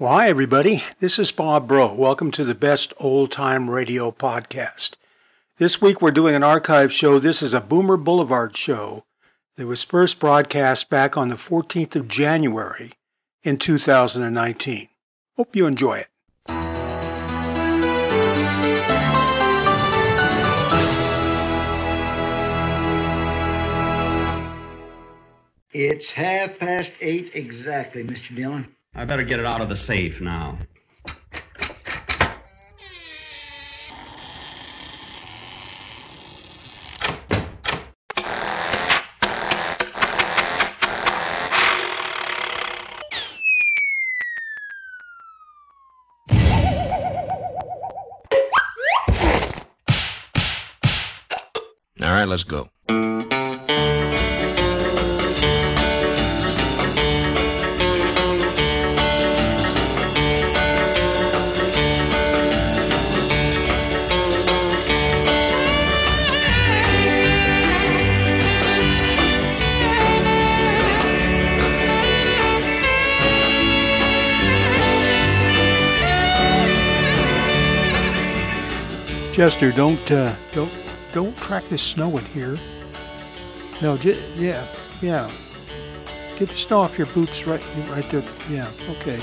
Well, hi, everybody. This is Bob Bro. Welcome to the Best Old Time Radio podcast. This week we're doing an archive show. This is a Boomer Boulevard show that was first broadcast back on the 14th of January in 2019. Hope you enjoy it. It's half past eight exactly, Mr. Dillon. I better get it out of the safe now. All right, let's go. Chester, don't uh, don't don't track the snow in here. No, j- yeah, yeah. Get the snow off your boots right right there. Yeah, okay.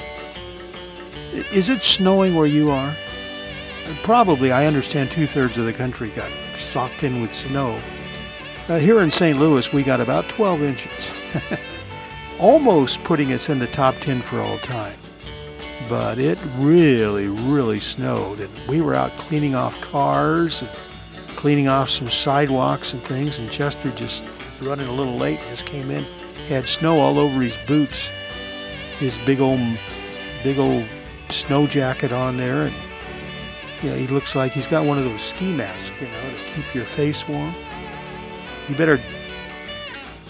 Is it snowing where you are? Uh, Probably. I understand two thirds of the country got socked in with snow. Uh, here in St. Louis, we got about 12 inches, almost putting us in the top 10 for all time but it really, really snowed. And we were out cleaning off cars and cleaning off some sidewalks and things. And Chester just running a little late, just came in, had snow all over his boots, his big old, big old snow jacket on there. And know, he looks like he's got one of those ski masks, you know, to keep your face warm. You better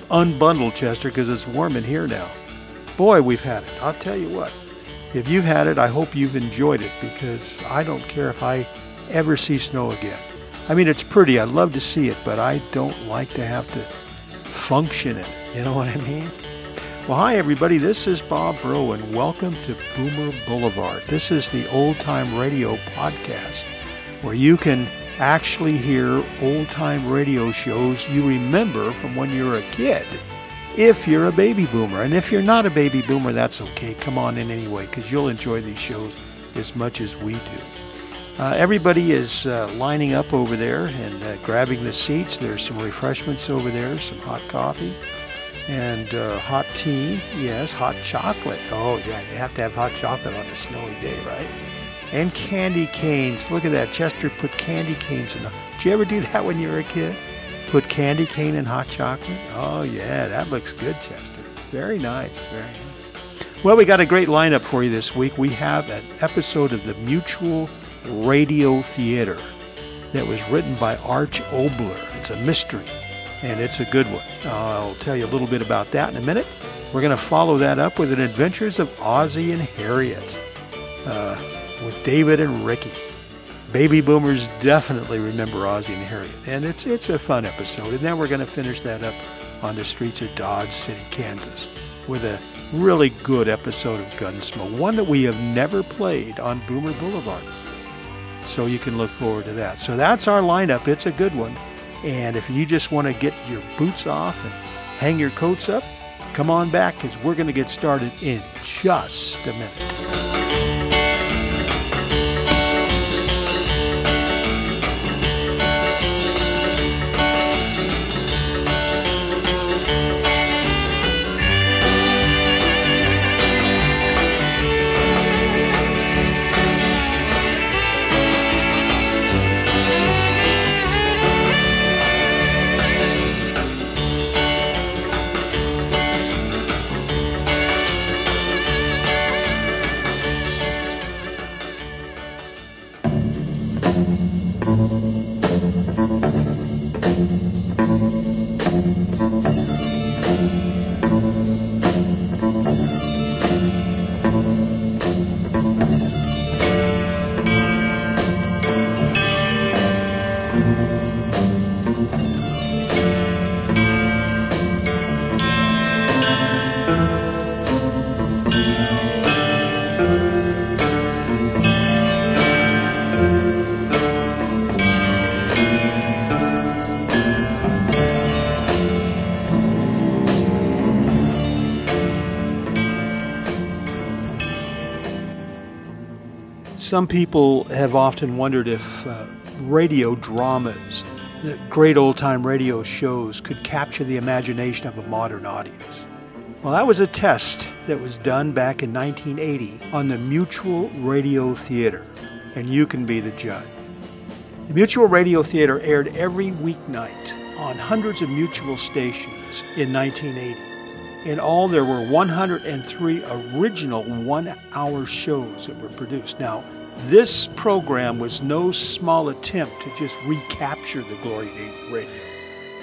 unbundle, Chester, because it's warm in here now. Boy, we've had it. I'll tell you what. If you've had it, I hope you've enjoyed it because I don't care if I ever see snow again. I mean, it's pretty. I'd love to see it, but I don't like to have to function in it. You know what I mean? Well, hi, everybody. This is Bob Bro, and welcome to Boomer Boulevard. This is the old time radio podcast where you can actually hear old time radio shows you remember from when you were a kid if you're a baby boomer. And if you're not a baby boomer, that's okay. Come on in anyway, because you'll enjoy these shows as much as we do. Uh, everybody is uh, lining up over there and uh, grabbing the seats. There's some refreshments over there, some hot coffee and uh, hot tea. Yes, hot chocolate. Oh, yeah, you have to have hot chocolate on a snowy day, right? And candy canes. Look at that. Chester put candy canes in the. Did you ever do that when you were a kid? Put candy cane in hot chocolate? Oh, yeah, that looks good, Chester. Very nice, very nice. Well, we got a great lineup for you this week. We have an episode of the Mutual Radio Theater that was written by Arch Oboler. It's a mystery, and it's a good one. I'll tell you a little bit about that in a minute. We're going to follow that up with an Adventures of Ozzie and Harriet uh, with David and Ricky. Baby boomers definitely remember Ozzie and Harriet, and it's it's a fun episode. And then we're going to finish that up on the streets of Dodge City, Kansas, with a really good episode of Gunsmoke, one that we have never played on Boomer Boulevard. So you can look forward to that. So that's our lineup. It's a good one. And if you just want to get your boots off and hang your coats up, come on back because we're going to get started in just a minute. Some people have often wondered if uh, radio dramas, the great old time radio shows, could capture the imagination of a modern audience. Well, that was a test that was done back in 1980 on the Mutual Radio Theater, and you can be the judge. The Mutual Radio Theater aired every weeknight on hundreds of mutual stations in 1980. In all, there were 103 original one hour shows that were produced. Now, this program was no small attempt to just recapture the glory days of radio.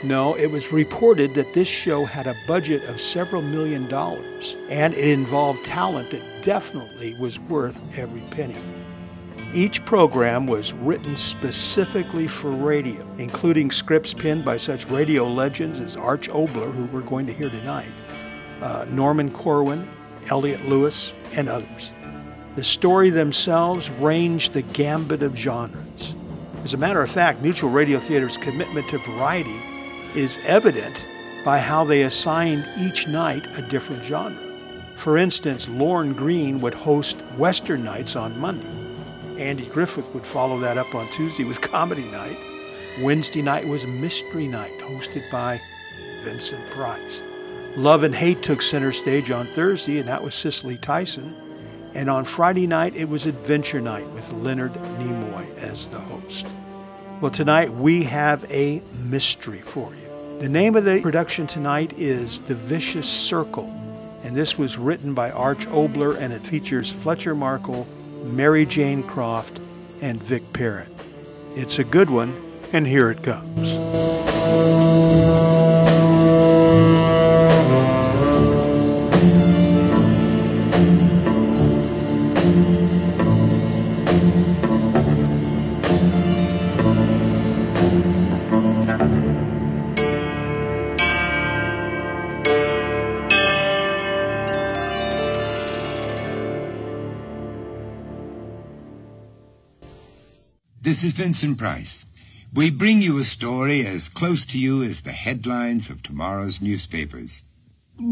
No, it was reported that this show had a budget of several million dollars, and it involved talent that definitely was worth every penny. Each program was written specifically for radio, including scripts penned by such radio legends as Arch Oboler, who we're going to hear tonight, uh, Norman Corwin, Elliott Lewis, and others. The story themselves ranged the gambit of genres. As a matter of fact, Mutual Radio Theater's commitment to variety is evident by how they assigned each night a different genre. For instance, Lorne Greene would host Western nights on Monday. Andy Griffith would follow that up on Tuesday with Comedy Night. Wednesday night was Mystery Night, hosted by Vincent Price. Love and Hate took center stage on Thursday, and that was Cicely Tyson. And on Friday night, it was Adventure Night with Leonard Nimoy as the host. Well, tonight we have a mystery for you. The name of the production tonight is The Vicious Circle, and this was written by Arch Oboler and it features Fletcher Markle, Mary Jane Croft, and Vic Perrin. It's a good one, and here it comes. This is Vincent Price. We bring you a story as close to you as the headlines of tomorrow's newspapers. Now,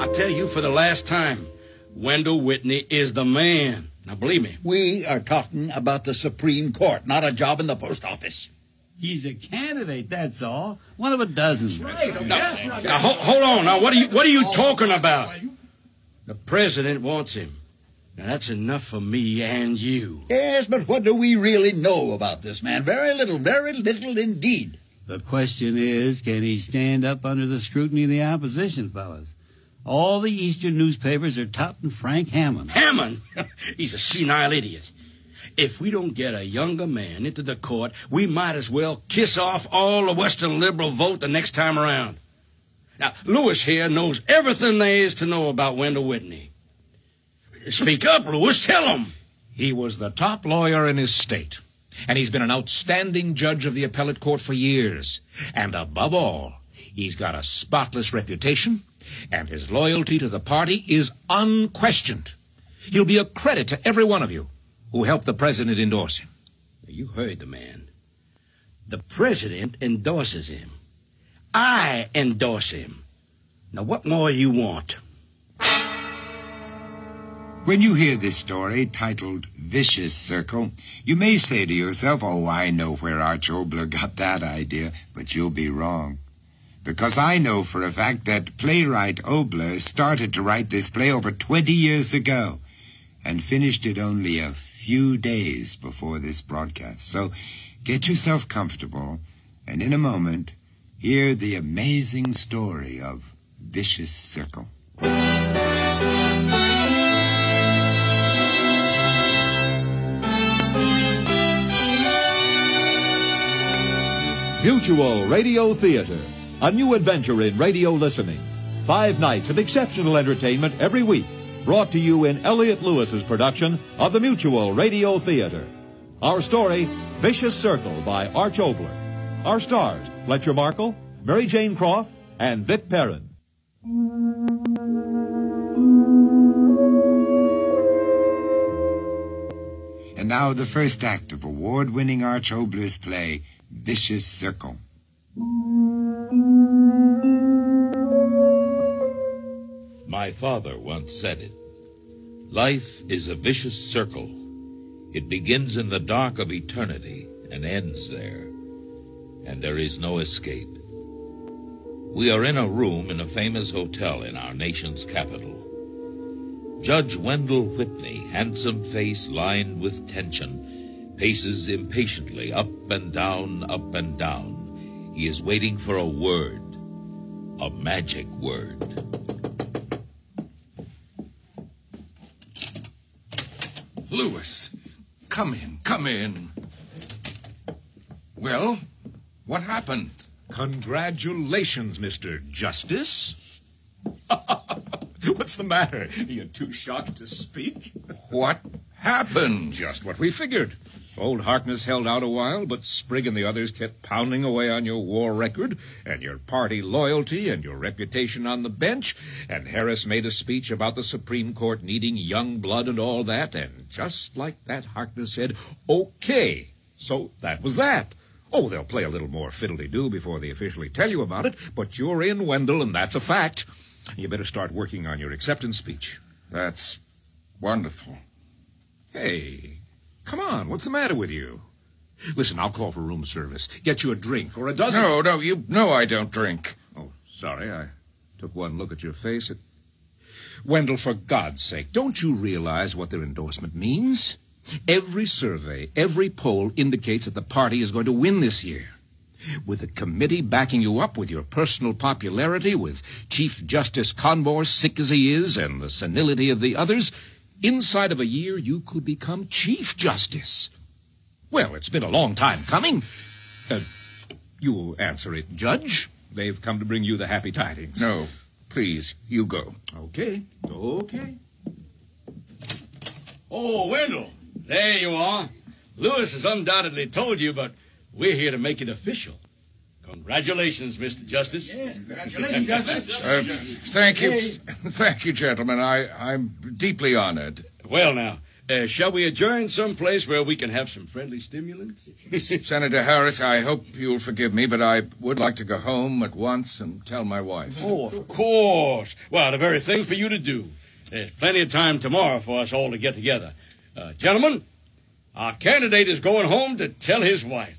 I tell you for the last time, Wendell Whitney is the man. Now, believe me. We are talking about the Supreme Court, not a job in the post office. He's a candidate, that's all. One of a dozen. Right. Now, now hold, hold on. Now, what are you what are you talking about? The president wants him. Now, that's enough for me and you. Yes, but what do we really know about this man? Very little, very little indeed. The question is, can he stand up under the scrutiny of the opposition, fellas? All the Eastern newspapers are touting Frank Hammond. Hammond? He's a senile idiot. If we don't get a younger man into the court, we might as well kiss off all the Western liberal vote the next time around. Now, Lewis here knows everything there is to know about Wendell Whitney. Speak up, Lewis. Tell him. He was the top lawyer in his state, and he's been an outstanding judge of the appellate court for years. And above all, he's got a spotless reputation, and his loyalty to the party is unquestioned. He'll be a credit to every one of you who helped the president endorse him. You heard the man. The president endorses him. I endorse him. Now, what more do you want? When you hear this story titled Vicious Circle, you may say to yourself, Oh, I know where Arch Oboler got that idea, but you'll be wrong. Because I know for a fact that playwright Oboler started to write this play over 20 years ago and finished it only a few days before this broadcast. So get yourself comfortable, and in a moment, hear the amazing story of Vicious Circle. Mutual Radio Theater, a new adventure in radio listening. Five nights of exceptional entertainment every week, brought to you in Elliott Lewis's production of the Mutual Radio Theater. Our story, Vicious Circle by Arch Oboler. Our stars, Fletcher Markle, Mary Jane Croft, and Vic Perrin. And now the first act of award-winning Arch Oboler's play, Vicious Circle. My father once said it. Life is a vicious circle. It begins in the dark of eternity and ends there. And there is no escape. We are in a room in a famous hotel in our nation's capital. Judge Wendell Whitney, handsome face lined with tension, paces impatiently up and down, up and down. He is waiting for a word, a magic word. Lewis, come in, come in. Well, what happened? Congratulations, Mr. Justice. What's the matter? Are you too shocked to speak? What happened? Just what we figured. Old Harkness held out a while, but Sprigg and the others kept pounding away on your war record and your party loyalty and your reputation on the bench. And Harris made a speech about the Supreme Court needing young blood and all that. And just like that, Harkness said, okay. So that was that. Oh, they'll play a little more fiddly-do before they officially tell you about it, but you're in, Wendell, and that's a fact. You better start working on your acceptance speech. That's wonderful. Hey, come on, what's the matter with you? Listen, I'll call for room service. Get you a drink or a dozen. No, no, you know I don't drink. Oh, sorry, I took one look at your face. It... Wendell, for God's sake, don't you realize what their endorsement means? Every survey, every poll indicates that the party is going to win this year. With a committee backing you up with your personal popularity, with Chief Justice Conmore sick as he is, and the senility of the others, inside of a year you could become Chief Justice. Well, it's been a long time coming. Uh, you'll answer it, Judge. They've come to bring you the happy tidings. No, please, you go. Okay, okay. Oh, Wendell, there you are. Lewis has undoubtedly told you, but we're here to make it official. Congratulations, Mr. Justice. Yes, congratulations, Justice. Uh, thank you. Thank you, gentlemen. I, I'm deeply honored. Well, now, uh, shall we adjourn someplace where we can have some friendly stimulants? Senator Harris, I hope you'll forgive me, but I would like to go home at once and tell my wife. Oh, of course. Well, the very thing for you to do. There's plenty of time tomorrow for us all to get together. Uh, gentlemen, our candidate is going home to tell his wife.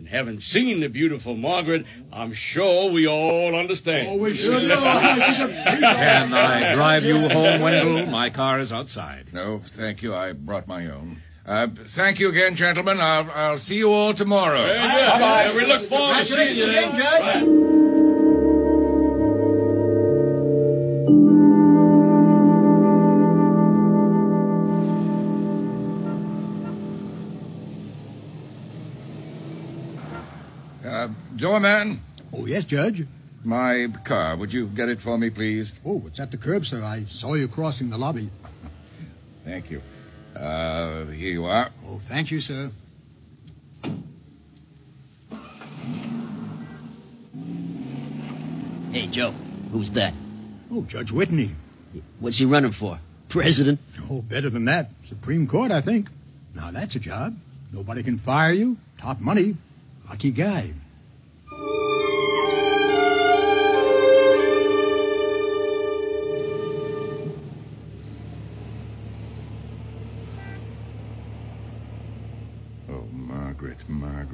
And having seen the beautiful Margaret, I'm sure we all understand. Oh, we sure do. Can I drive you home, Wendell? My car is outside. No, thank you. I brought my own. Uh, thank you again, gentlemen. I'll, I'll see you all tomorrow. Very good. Bye-bye. We look forward to seeing you again, then. Judge. Doorman, Oh, yes, Judge. my car. Would you get it for me, please? Oh, it's at the curb, sir. I saw you crossing the lobby. Thank you. Uh, here you are. Oh, thank you, sir. Hey, Joe, who's that? Oh, Judge Whitney. What's he running for? President? Oh, better than that. Supreme Court, I think. Now, that's a job. Nobody can fire you. Top money. Lucky guy.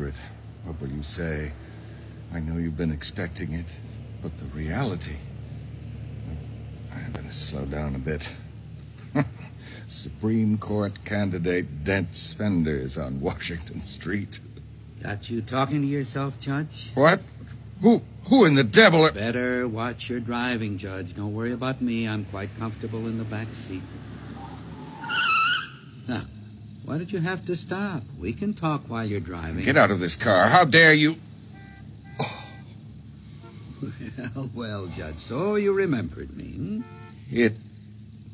Margaret, what will you say? I know you've been expecting it, but the reality. I better slow down a bit. Supreme Court candidate Dent Svenders on Washington Street. Got you talking to yourself, Judge? What? Who? Who in the devil? Better watch your driving, Judge. Don't worry about me. I'm quite comfortable in the back seat. Now, why did you have to stop? We can talk while you're driving. Get out of this car. How dare you? well, well, Judge, so you remembered me. Hmm? It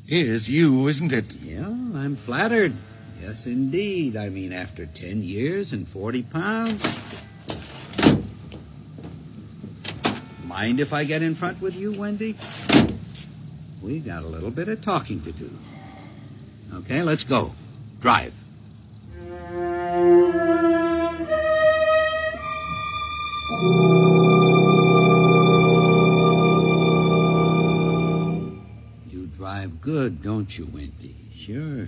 is you, isn't it? Yeah, I'm flattered. Yes, indeed. I mean, after 10 years and 40 pounds. Mind if I get in front with you, Wendy? We got a little bit of talking to do. Okay, let's go. Drive. Drive good, don't you, Wendy? Sure.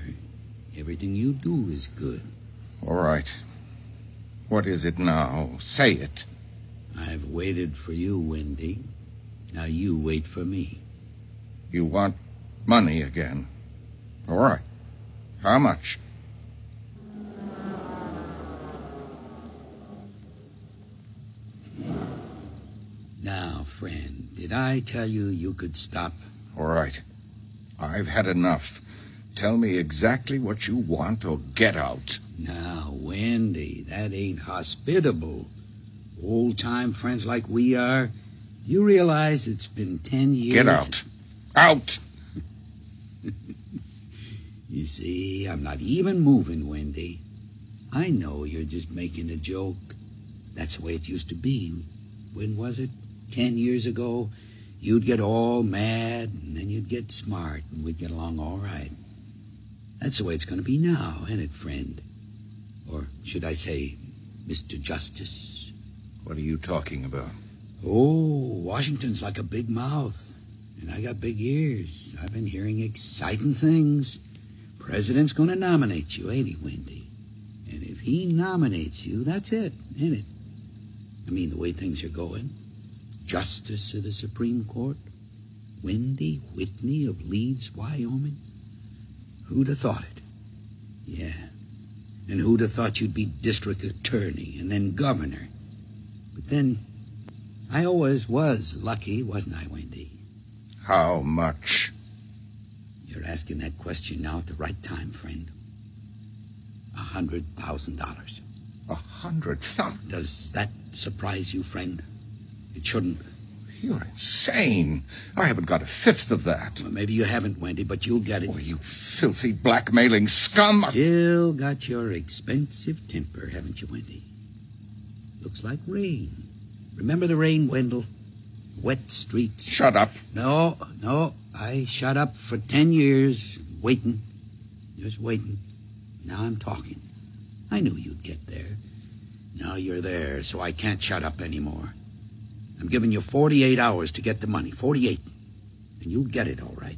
Everything you do is good. All right. What is it now? Say it. I've waited for you, Wendy. Now you wait for me. You want money again. All right. How much? Now, friend, did I tell you you could stop? All right. I've had enough. Tell me exactly what you want or get out. Now, Wendy, that ain't hospitable. Old time friends like we are. You realize it's been ten years. Get out. Out! You see, I'm not even moving, Wendy. I know you're just making a joke. That's the way it used to be. When was it? Ten years ago? You'd get all mad, and then you'd get smart, and we'd get along all right. That's the way it's going to be now, ain't it, friend? Or should I say, Mr. Justice? What are you talking about? Oh, Washington's like a big mouth, and I got big ears. I've been hearing exciting things. President's going to nominate you, ain't he, Wendy? And if he nominates you, that's it, ain't it? I mean, the way things are going. Justice of the Supreme Court, Wendy Whitney of Leeds, Wyoming. Who'd have thought it? Yeah. And who'd have thought you'd be district attorney and then governor? But then, I always was lucky, wasn't I, Wendy? How much? You're asking that question now at the right time, friend. A hundred thousand dollars. A hundred thousand? Does that surprise you, friend? It shouldn't. You're insane. I haven't got a fifth of that. Well, maybe you haven't, Wendy, but you'll get it. Oh, you filthy blackmailing scum! Still got your expensive temper, haven't you, Wendy? Looks like rain. Remember the rain, Wendell? Wet streets. Shut up. No, no. I shut up for ten years, waiting. Just waiting. Now I'm talking. I knew you'd get there. Now you're there, so I can't shut up anymore. I'm giving you 48 hours to get the money. 48. And you'll get it all right.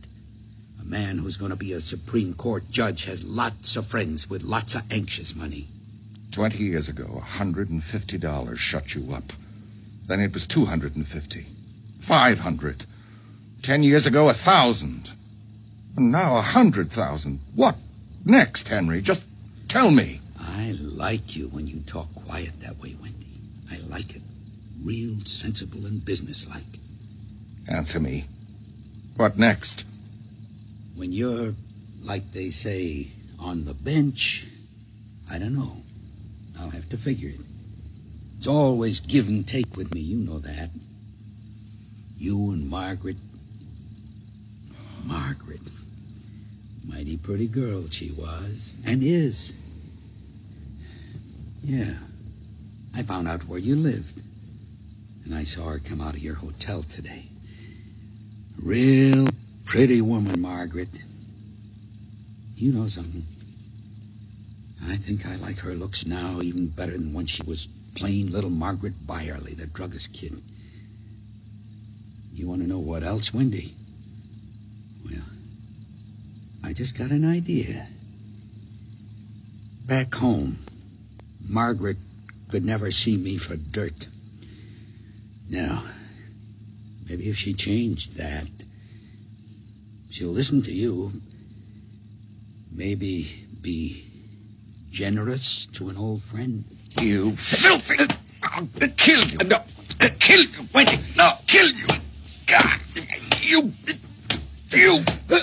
A man who's going to be a Supreme Court judge has lots of friends with lots of anxious money. Twenty years ago, a hundred and fifty dollars shut you up. Then it was two hundred and fifty. Five hundred. Ten years ago, a thousand. And now a hundred thousand. What next, Henry? Just tell me. I like you when you talk quiet that way, Wendy. I like it. Real sensible and businesslike. Answer me. What next? When you're, like they say, on the bench, I don't know. I'll have to figure it. It's always give and take with me, you know that. You and Margaret. Margaret. Mighty pretty girl she was, and is. Yeah. I found out where you lived. And I saw her come out of your hotel today. Real pretty woman, Margaret. You know something? I think I like her looks now even better than when she was plain little Margaret Byerly, the druggist kid. You want to know what else, Wendy? Well, I just got an idea. Back home, Margaret could never see me for dirt. Now, maybe if she changed that, she'll listen to you. Maybe be generous to an old friend. You filthy! I'll kill you! No, uh, kill you! Wendy! No, kill you! God! You! You! Uh,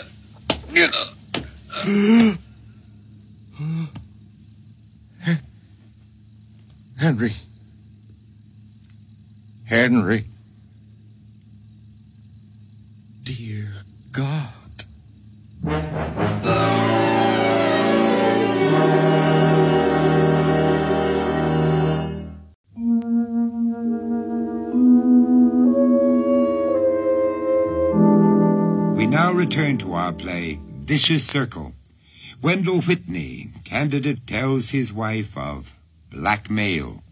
Henry. Henry. Dear God. We now return to our play, Vicious Circle. Wendell Whitney, candidate, tells his wife of blackmail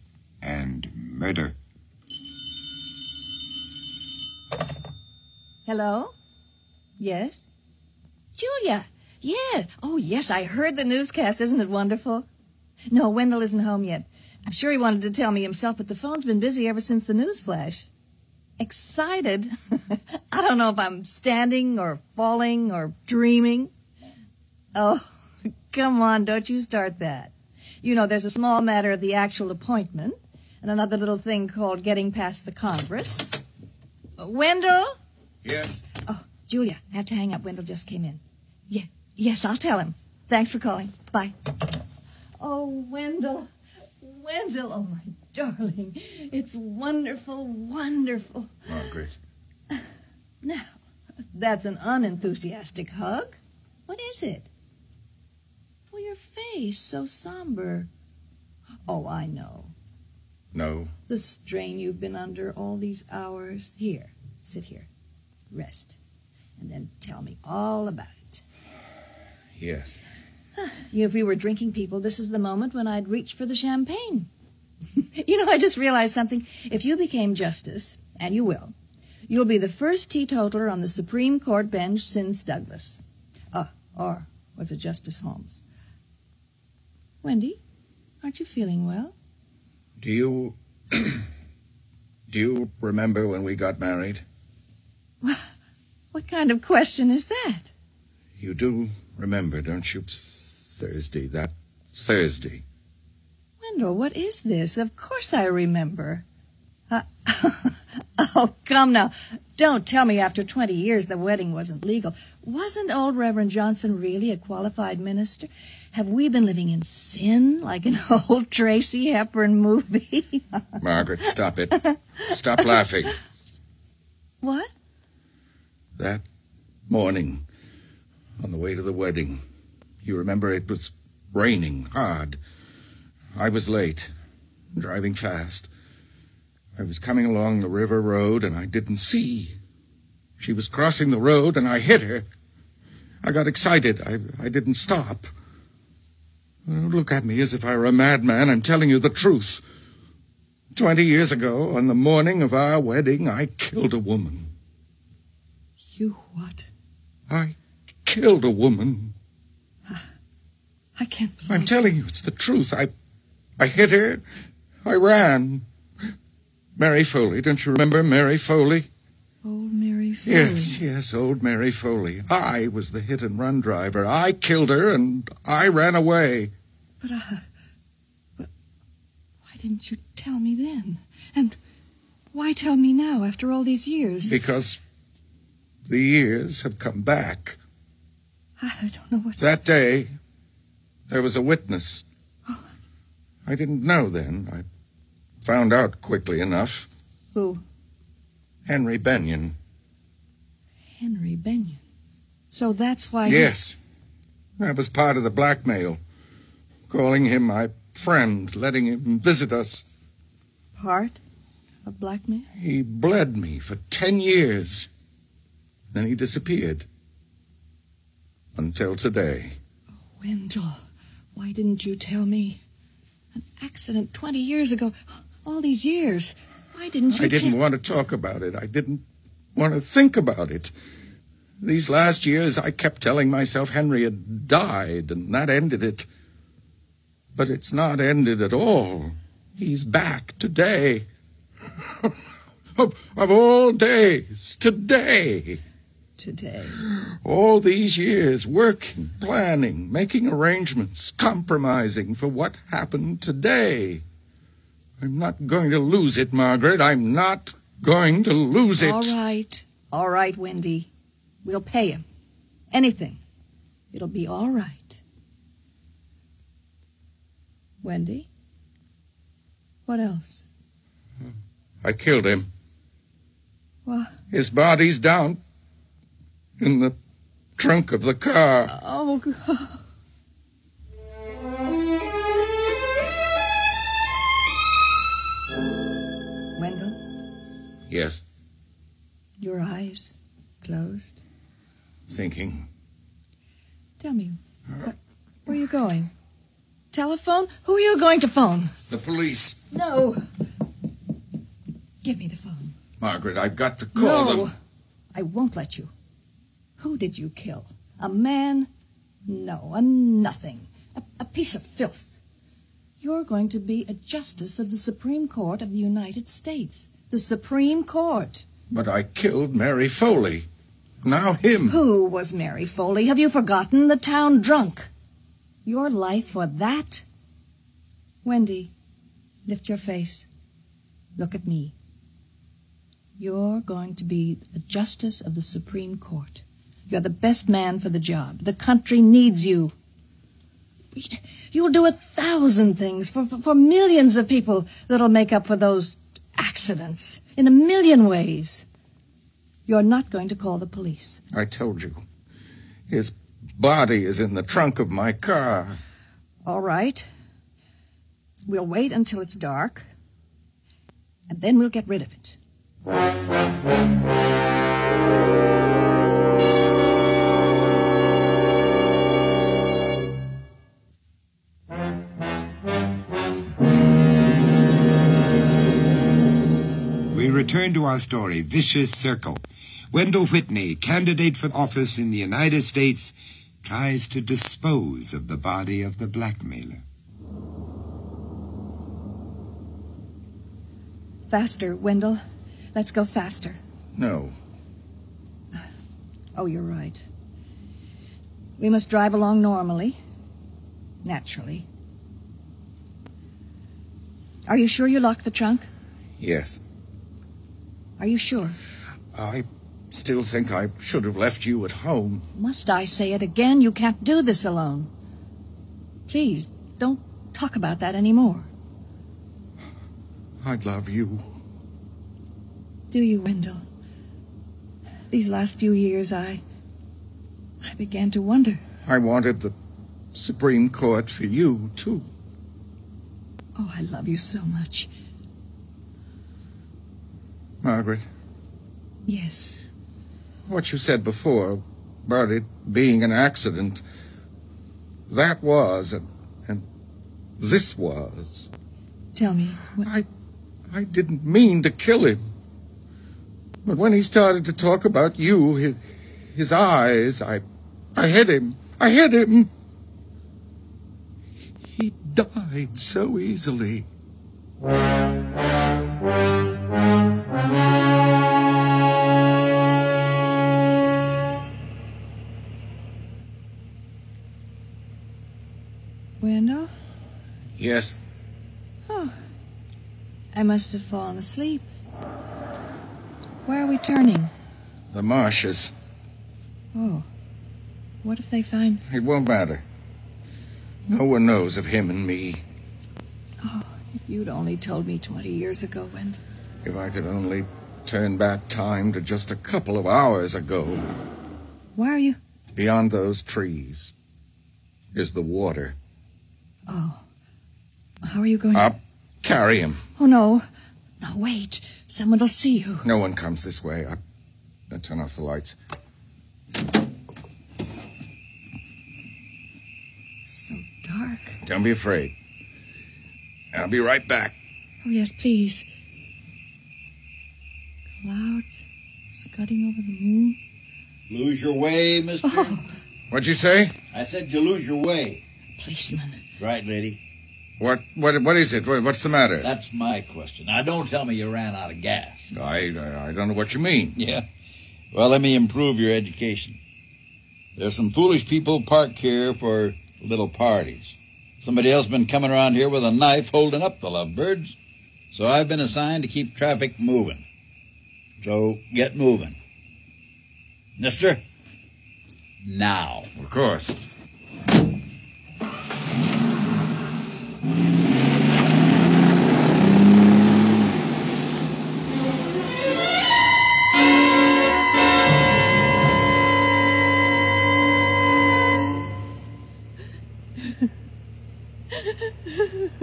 and murder. Hello? Yes? Julia. Yeah. Oh, yes, I heard the newscast. Isn't it wonderful? No, Wendell isn't home yet. I'm sure he wanted to tell me himself, but the phone's been busy ever since the news flash. Excited? I don't know if I'm standing or falling or dreaming. Oh, come on, don't you start that. You know, there's a small matter of the actual appointment and another little thing called getting past the Congress. Wendell? Yes? Oh, Julia, I have to hang up. Wendell just came in. Yeah, yes, I'll tell him. Thanks for calling. Bye. Oh, Wendell. Wendell, oh, my darling. It's wonderful, wonderful. Margaret. Now, that's an unenthusiastic hug. What is it? Well, your face, so somber. Oh, I know. No. The strain you've been under all these hours. Here, sit here. Rest. And then tell me all about it. Yes. If we were drinking people, this is the moment when I'd reach for the champagne. you know, I just realized something. If you became justice, and you will, you'll be the first teetotaler on the Supreme Court bench since Douglas. Uh, or was it Justice Holmes? Wendy, aren't you feeling well? Do you. do you remember when we got married? What kind of question is that? You do remember, don't you? Thursday, that Thursday. Wendell, what is this? Of course I remember. Uh, oh, come now. Don't tell me after 20 years the wedding wasn't legal. Wasn't old Reverend Johnson really a qualified minister? Have we been living in sin like an old Tracy Hepburn movie? Margaret, stop it. Stop laughing. what? That morning, on the way to the wedding, you remember it was raining hard. I was late, driving fast. I was coming along the river road and I didn't see. She was crossing the road and I hit her. I got excited. I, I didn't stop. Don't look at me as if I were a madman. I'm telling you the truth. Twenty years ago, on the morning of our wedding, I killed a woman. You what? I killed a woman. I can't believe I'm telling you, it's the truth. I, I hit her. I ran. Mary Foley, don't you remember Mary Foley? Old Mary Foley. Yes, yes, old Mary Foley. I was the hit and run driver. I killed her and I ran away. But, uh, but why didn't you tell me then? And why tell me now after all these years? Because the years have come back. I don't know what's... That day, there was a witness. Oh. I didn't know then. I found out quickly enough. Who? Henry Benyon. Henry Benyon. So that's why... Yes. That was part of the blackmail. Calling him my friend, letting him visit us. Part of blackmail? He bled me for ten years. Then he disappeared. Until today. Oh, Wendell, why didn't you tell me? An accident 20 years ago. All these years. Why didn't you I didn't want to talk about it. I didn't want to think about it. These last years, I kept telling myself Henry had died, and that ended it. But it's not ended at all. He's back today. of, of all days, today. Today. All these years working, planning, making arrangements, compromising for what happened today. I'm not going to lose it, Margaret. I'm not going to lose it. All right. All right, Wendy. We'll pay him. Anything. It'll be all right. Wendy? What else? I killed him. What? His body's down in the trunk of the car. Oh, God. Wendell, Yes, your eyes closed. thinking. Tell me, what, where are you going? Telephone? Who are you going to phone? The police. No. Give me the phone. Margaret, I've got to call no. them. I won't let you. Who did you kill? A man? No, a nothing. A, a piece of filth. You're going to be a justice of the Supreme Court of the United States. The Supreme Court. But I killed Mary Foley. Now him. Who was Mary Foley? Have you forgotten? The town drunk. Your life for that? Wendy, lift your face. Look at me. You're going to be a justice of the Supreme Court. You're the best man for the job. The country needs you. You'll do a thousand things for, for, for millions of people that'll make up for those accidents in a million ways. You're not going to call the police. I told you. His body is in the trunk of my car. All right. We'll wait until it's dark, and then we'll get rid of it. Return to our story, Vicious Circle. Wendell Whitney, candidate for office in the United States, tries to dispose of the body of the blackmailer. Faster, Wendell. Let's go faster. No. Oh, you're right. We must drive along normally. Naturally. Are you sure you locked the trunk? Yes. Are you sure? I still think I should have left you at home. Must I say it again? You can't do this alone. Please, don't talk about that anymore. I love you. Do you, Wendell? These last few years, I. I began to wonder. I wanted the Supreme Court for you, too. Oh, I love you so much. Margaret, Yes. what you said before about it being an accident, that was, and, and this was. Tell me. What... I, I didn't mean to kill him. But when he started to talk about you, his, his eyes, I, I hit him. I hit him. He died so easily. Wendell? Yes, Oh. I must have fallen asleep. Where are we turning? the marshes. Oh. What if they find. It won't matter. No one knows of him and me. Oh, if you'd only told me 20 years ago, Wendell. If I could only turn back time to just a couple of hours ago. Where are you? Beyond those trees is the water. Oh. How are you going Up, carry him. Oh, no. No, wait. Someone will see you. No one comes this way. I, I turn off the lights. So dark. Don't be afraid. I'll be right back. Oh, yes, please. Clouds scudding over the moon. Lose your way, mister? Oh. What'd you say? I said you lose your way. Policeman. That's right, lady. What? What? What is it? What's the matter? That's my question. Now, don't tell me you ran out of gas. I, I don't know what you mean. Yeah. Well, let me improve your education. There's some foolish people park here for little parties. Somebody else been coming around here with a knife holding up the lovebirds. So I've been assigned to keep traffic moving. So get moving. Mister? Now. Of course.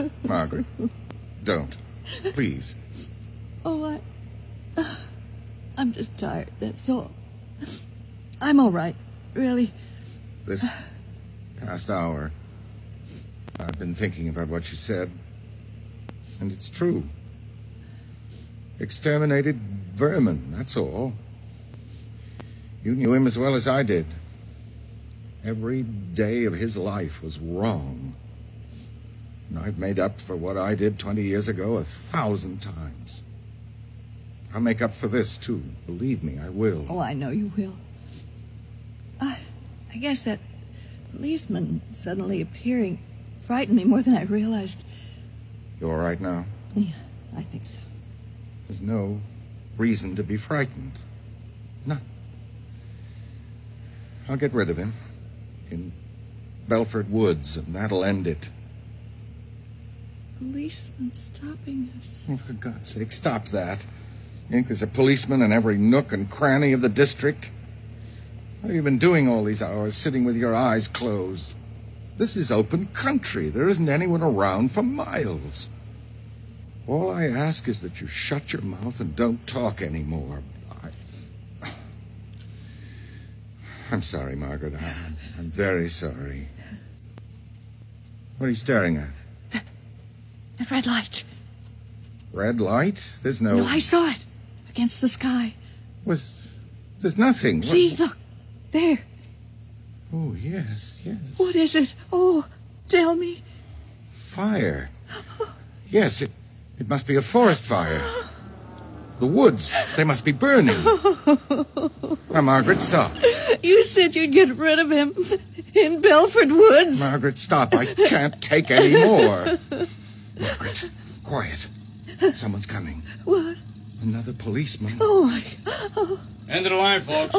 Margaret, don't. Please. Oh, I. Uh, I'm just tired, that's all. I'm all right, really. This past hour, I've been thinking about what you said, and it's true. Exterminated vermin, that's all. You knew him as well as I did. Every day of his life was wrong. And I've made up for what I did 20 years ago a thousand times. I'll make up for this, too. Believe me, I will. Oh, I know you will. I, I guess that policeman suddenly appearing frightened me more than I realized. You all right now? Yeah, I think so. There's no reason to be frightened. None. I'll get rid of him in Belford Woods, and that'll end it. Policeman stopping us. Oh, for God's sake, stop that. You think there's a policeman in every nook and cranny of the district? What have you been doing all these hours, sitting with your eyes closed? This is open country. There isn't anyone around for miles. All I ask is that you shut your mouth and don't talk anymore. I... I'm sorry, Margaret. I'm, I'm very sorry. What are you staring at? That red light. Red light? There's no. No, I saw it. Against the sky. Was. There's nothing. What- See, look. There. Oh, yes, yes. What is it? Oh, tell me. Fire. Yes, it, it must be a forest fire. The woods, they must be burning. Now, Margaret, stop. You said you'd get rid of him in Belford Woods. Margaret, stop. I can't take any more. Margaret, quiet. Someone's coming. What? Another policeman. Oh, my oh. End of the line, folks.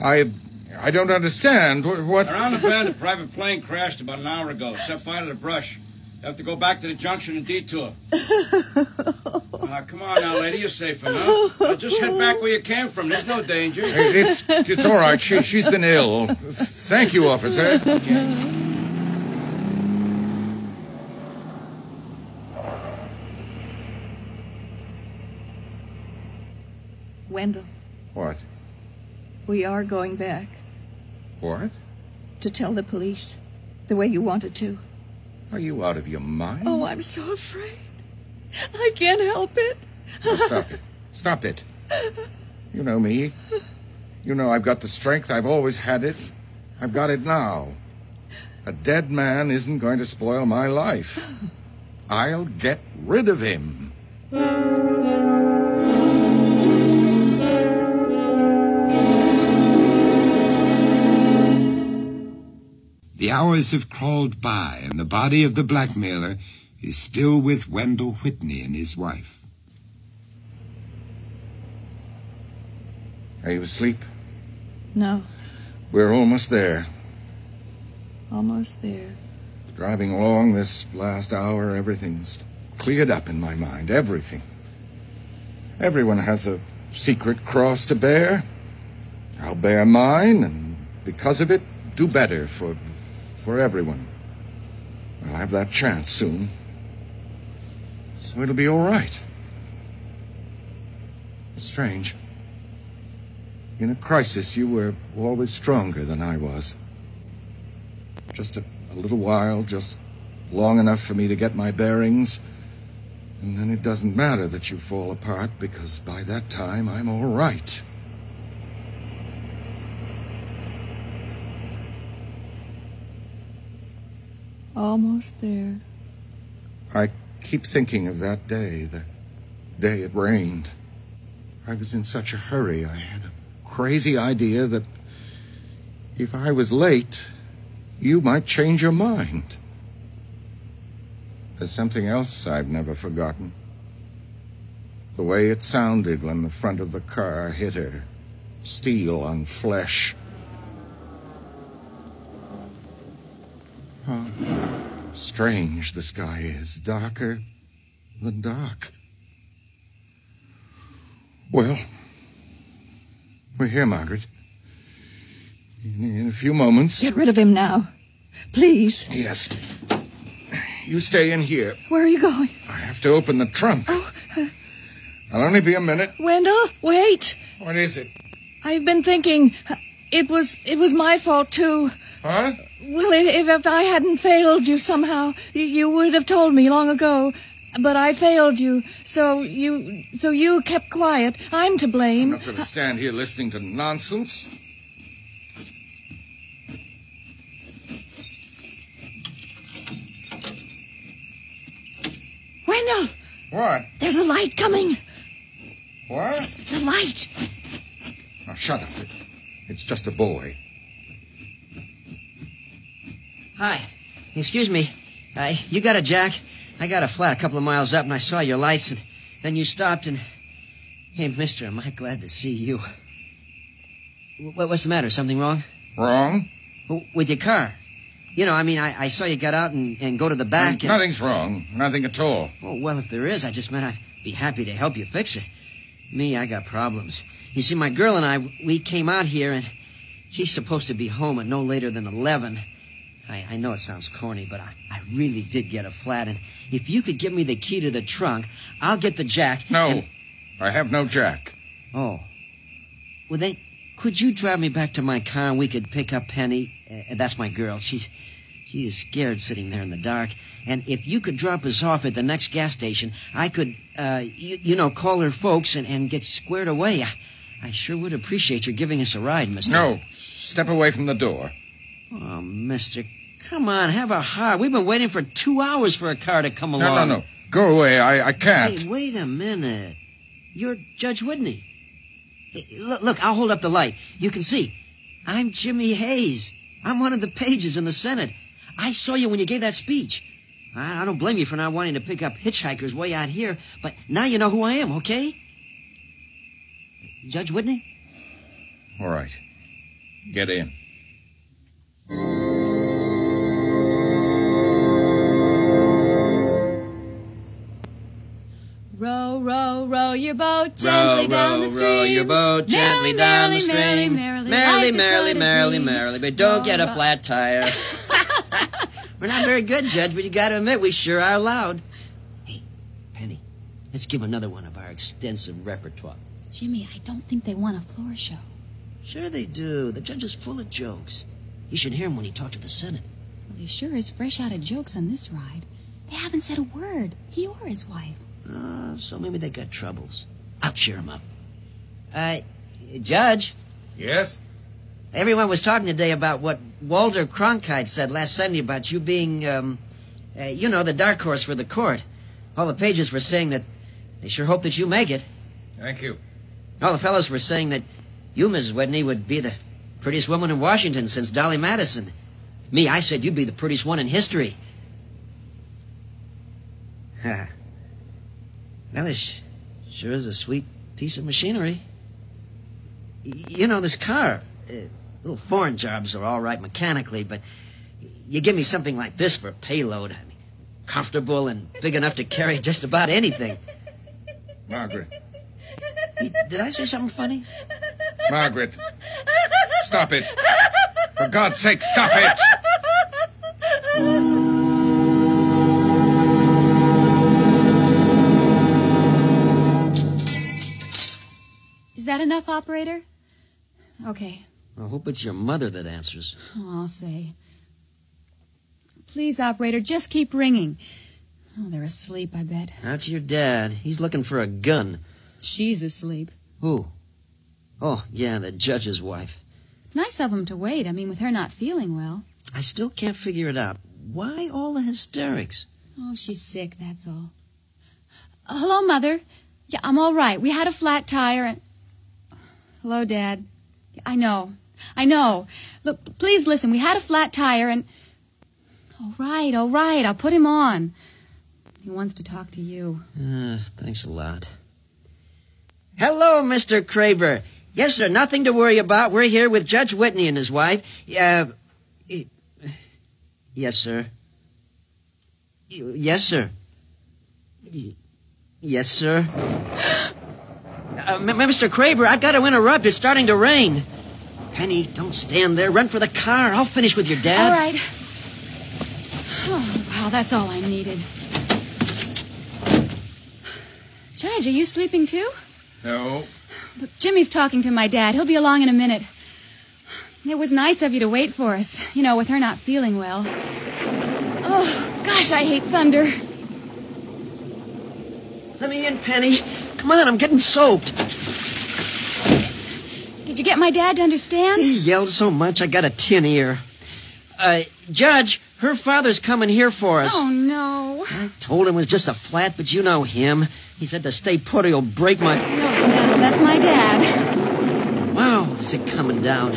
I I don't understand. What? what? Around the bend, a private plane crashed about an hour ago. Set fire to the brush. You have to go back to the junction and detour. Ah, come on now, lady. You're safe enough. Uh, just head back where you came from. There's no danger. It's it's all right. She she's been ill. Thank you, officer. Wendell, What? we are going back What? to tell the police the way you wanted to. Are you out of your mind? Oh, I'm so afraid. I can't help it. Now, stop it. Stop it. You know me. You know I've got the strength. I've always had it. I've got it now. A dead man isn't going to spoil my life. I'll get rid of him. The hours have crawled by, and the body of the blackmailer is still with Wendell Whitney and his wife. Are you asleep? No, We're almost there. almost there. Driving along this last hour, everything's cleared up in my mind. Everything. Everyone has a secret cross to bear. I'll bear mine, and because of it, do better for for everyone. I'll have that chance soon. So it'll be all right. It's strange. In a crisis, you were always stronger than I was. Just a, a little while, just long enough for me to get my bearings. And then it doesn't matter that you fall apart because by that time I'm all right. Almost there. I keep thinking of that day, the day it rained. I was in such a hurry. I had a crazy idea that if I was late, you might change your mind. There's something else I've never forgotten. The way it sounded when the front of the car hit her. Steel on flesh. How strange the sky is. Darker than dark. Well, we're here, Margaret. In, in a few moments. Get rid of him now. Please. Yes. You stay in here. Where are you going? I have to open the trunk. Oh, uh. I'll only be a minute. Wendell, wait. What is it? I've been thinking. It was it was my fault too. Huh? Well, if, if I hadn't failed you somehow, you would have told me long ago. But I failed you, so you so you kept quiet. I'm to blame. I'm not going to stand here listening to nonsense. Wendell. What? There's a light coming. What? The light. Now shut up. It's just a boy. Hi. Excuse me. Uh, you got a jack? I got a flat a couple of miles up, and I saw your lights, and then you stopped, and... Hey, mister, am I glad to see you. What, what's the matter? Something wrong? Wrong? With your car? You know, I mean, I, I saw you get out and, and go to the back. And... Nothing's wrong. Nothing at all. Oh, well, if there is, I just meant I'd be happy to help you fix it. Me, I got problems. You see, my girl and I, we came out here, and she's supposed to be home at no later than 11. I, I know it sounds corny, but I, I really did get a flat, and if you could give me the key to the trunk, I'll get the jack. No, and- I have no jack. Oh. Well, then, could you drive me back to my car and we could pick up Penny? Uh, that's my girl. She's she is scared sitting there in the dark. And if you could drop us off at the next gas station, I could, uh, you, you know, call her folks and, and get squared away. I, I sure would appreciate your giving us a ride, mister. No, step away from the door. Oh, mister, come on, have a heart. We've been waiting for two hours for a car to come No, along. no, no. Go away. I, I can't. Hey, wait a minute. You're Judge Whitney. Hey, look, look, I'll hold up the light. You can see. I'm Jimmy Hayes. I'm one of the pages in the Senate. I saw you when you gave that speech. I, I don't blame you for not wanting to pick up hitchhikers way out here, but now you know who I am, okay? Judge Whitney? All right. Get in. Row, row, row your boat gently row, down row, the stream. row your boat gently merrily, down the merrily, stream. Merrily, merrily, like merrily, merrily, merrily, but don't Row, get a row. flat tire. We're not very good, Judge, but you gotta admit we sure are loud. Hey, Penny, let's give another one of our extensive repertoire. Jimmy, I don't think they want a floor show. Sure they do. The judge is full of jokes. You should hear him when he talked to the Senate. Well, he sure is fresh out of jokes on this ride. They haven't said a word. He or his wife. Uh, so maybe they got troubles. I'll cheer him up. Uh, Judge, Yes? everyone was talking today about what Walter Cronkite said last Sunday about you being, um, uh, you know, the dark horse for the court. All the pages were saying that they sure hope that you make it. Thank you. All the fellows were saying that you, Mrs. Whitney, would be the prettiest woman in Washington since Dolly Madison. Me, I said you'd be the prettiest one in history. Well, this sure is a sweet piece of machinery. You know, this car, uh, little foreign jobs are all right mechanically, but you give me something like this for a payload. I mean, comfortable and big enough to carry just about anything. Margaret. Did I say something funny? Margaret. Stop it. For God's sake, stop it. Is that enough, operator? Okay. I hope it's your mother that answers. Oh, I'll say. Please, operator, just keep ringing. Oh, they're asleep, I bet. That's your dad. He's looking for a gun. She's asleep. Who? Oh, yeah, the judge's wife. It's nice of him to wait. I mean, with her not feeling well. I still can't figure it out. Why all the hysterics? Oh, she's sick, that's all. Uh, hello, Mother. Yeah, I'm all right. We had a flat tire and. Hello, Dad. I know. I know. Look, please listen. We had a flat tire and. All right, all right. I'll put him on. He wants to talk to you. Uh, thanks a lot. Hello, Mr. Kraber. Yes, sir. Nothing to worry about. We're here with Judge Whitney and his wife. Uh, yes, sir. Yes, sir. Yes, sir. Uh, Mr. Kraber, I've got to interrupt. It's starting to rain. Penny, don't stand there. Run for the car. I'll finish with your dad. All right. Oh, wow, that's all I needed. Judge, are you sleeping too? No. Look, Jimmy's talking to my dad. He'll be along in a minute. It was nice of you to wait for us, you know, with her not feeling well. Oh, gosh, I hate thunder. Let me in, Penny. Come on, I'm getting soaked. Did you get my dad to understand? He yelled so much I got a tin ear. Uh, Judge, Her father's coming here for us. Oh, no. I told him it was just a flat, but you know him. He said to stay put or he'll break my. No, yeah, that's my dad. Wow, is it coming down?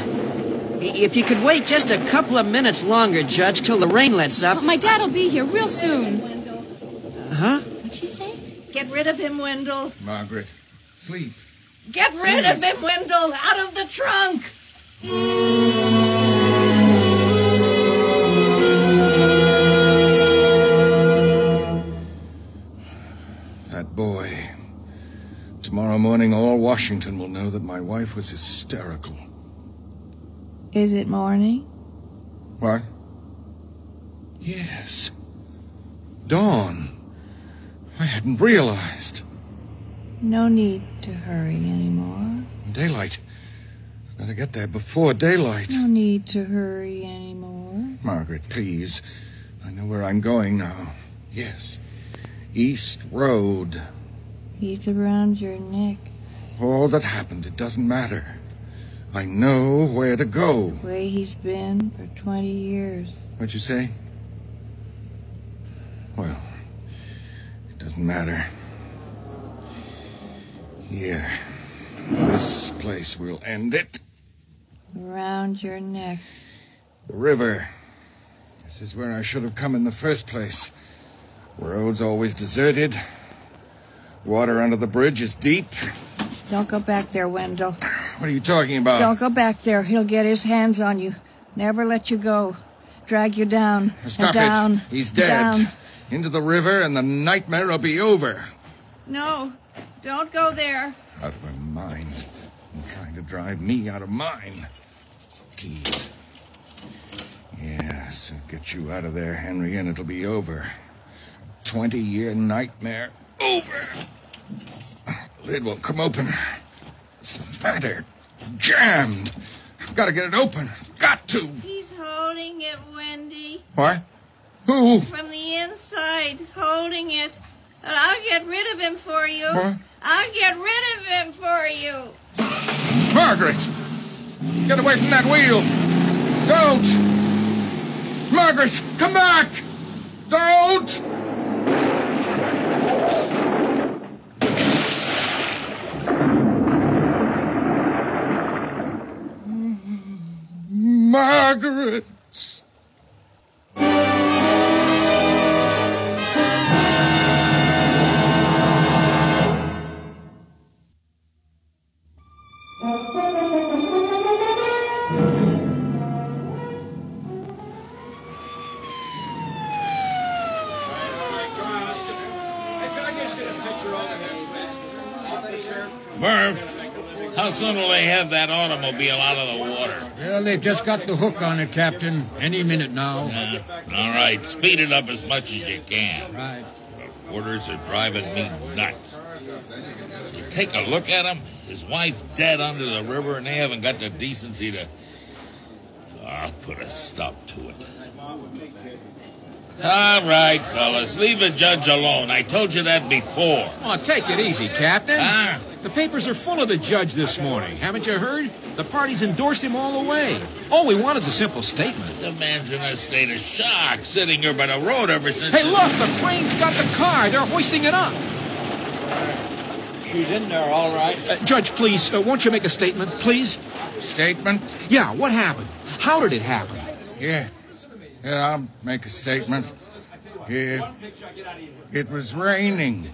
If you could wait just a couple of minutes longer, Judge, till the rain lets up. My dad'll be here real soon. Uh, huh? What'd she say? Get rid of him, Wendell. Margaret, sleep. Get rid of him, Wendell. Out of the trunk. Boy. Tomorrow morning, all Washington will know that my wife was hysterical. Is it morning? What? Yes. Dawn. I hadn't realized. No need to hurry anymore. Daylight. Gotta get there before daylight. No need to hurry anymore. Margaret, please. I know where I'm going now. Yes. East Road. He's around your neck. All that happened, it doesn't matter. I know where to go. Way he's been for 20 years. What'd you say? Well, it doesn't matter. Here. This place will end it. Around your neck. The river. This is where I should have come in the first place. Road's always deserted. Water under the bridge is deep. Don't go back there, Wendell. What are you talking about? Don't go back there. He'll get his hands on you. Never let you go. Drag you down. Stop down. it. He's dead. Down. Into the river, and the nightmare will be over. No, don't go there. Out of my mind. You're trying to drive me out of mine. Keys. Yes, I'll get you out of there, Henry, and it'll be over. Twenty year nightmare over. Lid won't come open. What's the matter? Jammed. Got to get it open. Got to. He's holding it, Wendy. What? Who? From the inside, holding it. I'll get rid of him for you. What? I'll get rid of him for you. Margaret! Get away from that wheel! Don't! Margaret, come back! Don't! Margaret! Soon will they have that automobile out of the water? Well, they've just got the hook on it, Captain. Any minute now. Yeah. All right, speed it up as much as you can. Right. Reporters are driving me nuts. You take a look at him. His wife dead under the river, and they haven't got the decency to. I'll put a stop to it. All right, fellas, leave the judge alone. I told you that before. Oh, take it easy, Captain. Ah. The papers are full of the judge this morning. Haven't you heard? The parties endorsed him all the way. All we want is a simple statement. The man's in a state of shock, sitting here by the road ever since. Hey, look, the crane's got the car. They're hoisting it up. She's in there, all right. Uh, judge, please, uh, won't you make a statement, please? Statement? Yeah, what happened? How did it happen? Yeah. Yeah, I'll make a statement. It, it was raining.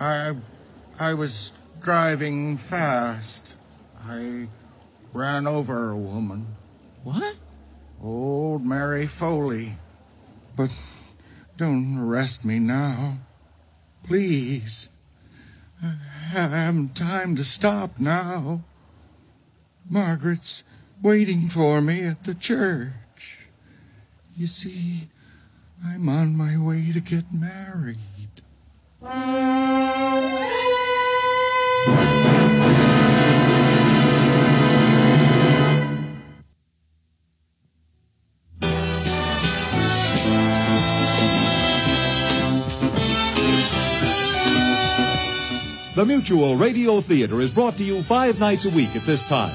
I, I was driving fast. I ran over a woman. What? Old Mary Foley. But don't arrest me now. Please. I haven't time to stop now. Margaret's waiting for me at the church. You see, I'm on my way to get married. The Mutual Radio Theater is brought to you five nights a week at this time.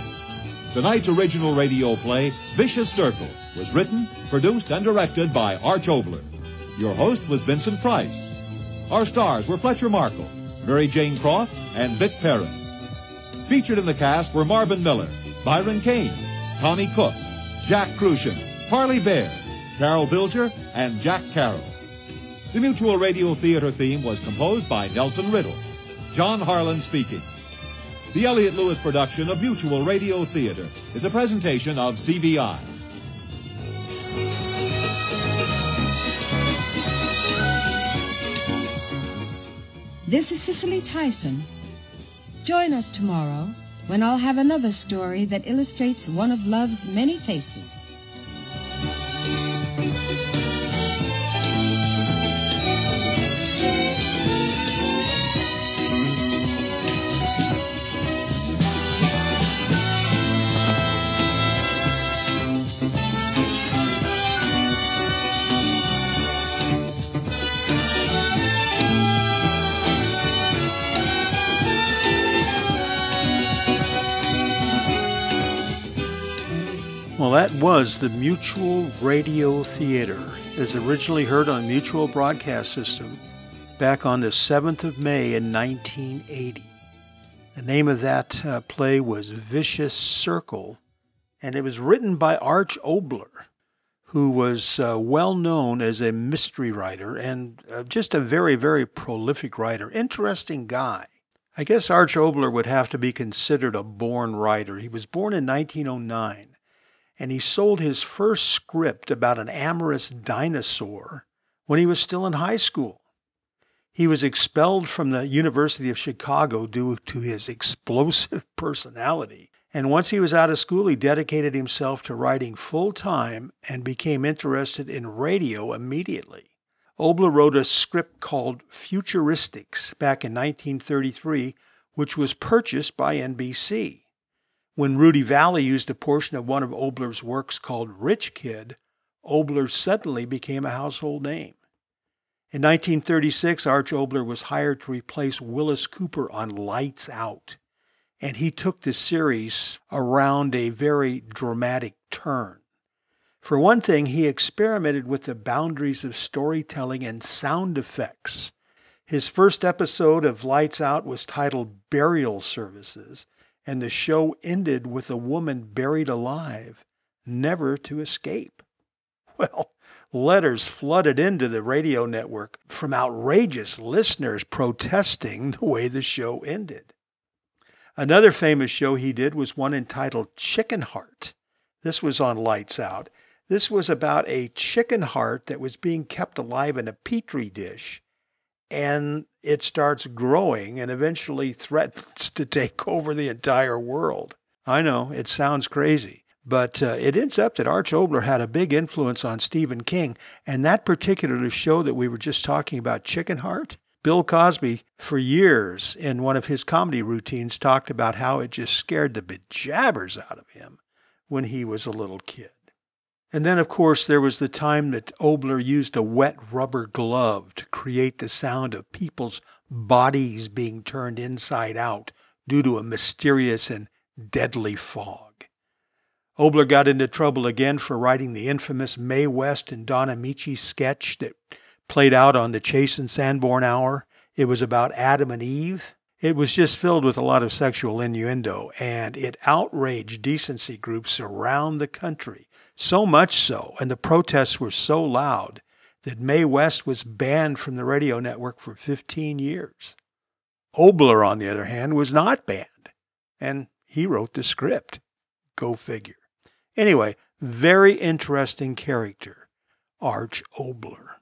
Tonight's original radio play, Vicious Circle, was written, produced, and directed by Arch Oboler. Your host was Vincent Price. Our stars were Fletcher Markle, Mary Jane Croft, and Vic Perrin. Featured in the cast were Marvin Miller, Byron Kane, Tommy Cook, Jack Kruschen, Harley Bear, Carol Bilger, and Jack Carroll. The Mutual Radio Theater theme was composed by Nelson Riddle. John Harlan speaking. The Elliott Lewis production of Mutual Radio Theater is a presentation of CVI. This is Cicely Tyson. Join us tomorrow when I'll have another story that illustrates one of love's many faces. Well, that was the Mutual Radio Theater, as originally heard on Mutual Broadcast System back on the 7th of May in 1980. The name of that uh, play was Vicious Circle, and it was written by Arch Oboler, who was uh, well known as a mystery writer and uh, just a very, very prolific writer. Interesting guy. I guess Arch Oboler would have to be considered a born writer. He was born in 1909 and he sold his first script about an amorous dinosaur when he was still in high school. He was expelled from the University of Chicago due to his explosive personality. And once he was out of school, he dedicated himself to writing full time and became interested in radio immediately. Oboler wrote a script called Futuristics back in 1933, which was purchased by NBC. When Rudy Vallée used a portion of one of Oboler's works called Rich Kid, Oboler suddenly became a household name. In 1936, Arch Oboler was hired to replace Willis Cooper on Lights Out, and he took the series around a very dramatic turn. For one thing, he experimented with the boundaries of storytelling and sound effects. His first episode of Lights Out was titled Burial Services, and the show ended with a woman buried alive, never to escape. Well, letters flooded into the radio network from outrageous listeners protesting the way the show ended. Another famous show he did was one entitled Chicken Heart. This was on Lights Out. This was about a chicken heart that was being kept alive in a petri dish, and it starts growing and eventually threatens to take over the entire world. I know, it sounds crazy, but uh, it ends up that Arch Oboler had a big influence on Stephen King, and that particular show that we were just talking about, Chicken Heart, Bill Cosby, for years in one of his comedy routines, talked about how it just scared the bejabbers out of him when he was a little kid. And then, of course, there was the time that Oboler used a wet rubber glove to create the sound of people's bodies being turned inside out due to a mysterious and deadly fog. Oboler got into trouble again for writing the infamous Mae West and Don Ameche sketch that played out on the Chase and Sanborn Hour. It was about Adam and Eve. It was just filled with a lot of sexual innuendo, and it outraged decency groups around the country. So much so, and the protests were so loud, that Mae West was banned from the radio network for 15 years. Oboler, on the other hand, was not banned, and he wrote the script. Go figure. Anyway, very interesting character, Arch Oboler.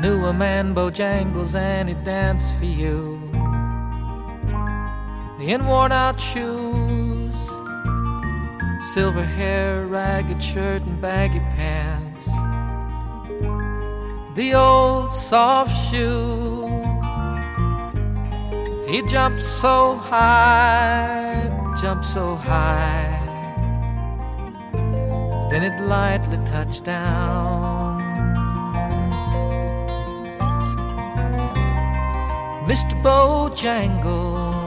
Knew a man, Bojangles, and he danced for you. In worn out shoes, silver hair, ragged shirt, and baggy pants. The old soft shoe He jumped so high, jumped so high. Then it lightly touched down. Mr. Bojangles,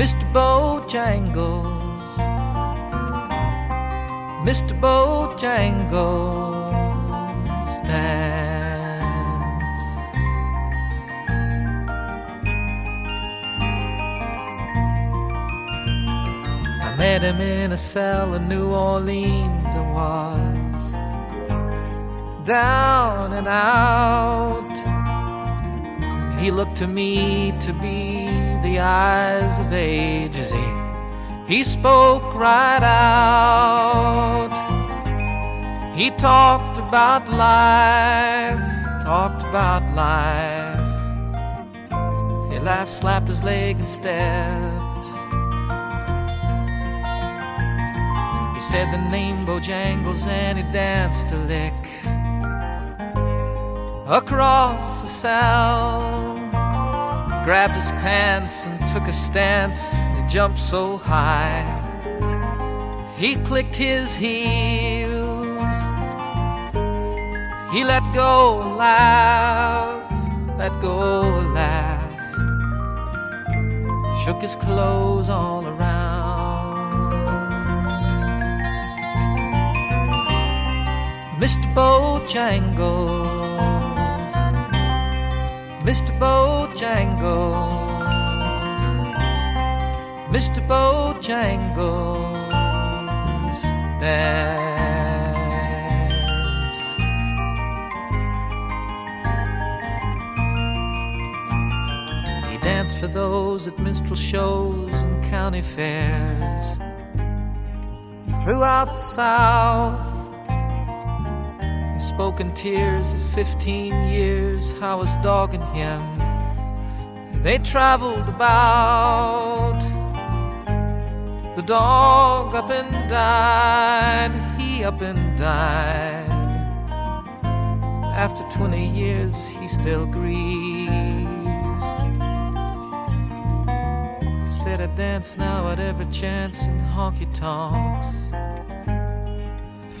Mr. Bojangles, Mr. Bojangles dance. I met him in a cell in New Orleans. I was down and out. He looked to me to be the eyes of age as he, he spoke right out. He talked about life, talked about life. He laughed, slapped his leg, and stepped. He said the name Bojangles and he danced a lick across the cell. Grabbed his pants and took a stance. And he jumped so high. He clicked his heels. He let go a laugh, let go a laugh. Shook his clothes all around. Mr. Bojangles. Mr. Bojangles, Mr. Bojangles, dance. He danced for those at minstrel shows and county fairs throughout the South spoke in tears of 15 years I was dogging him. They traveled about. The dog up and died, he up and died. After 20 years, he still grieves. Said I dance now at every chance in honky tonks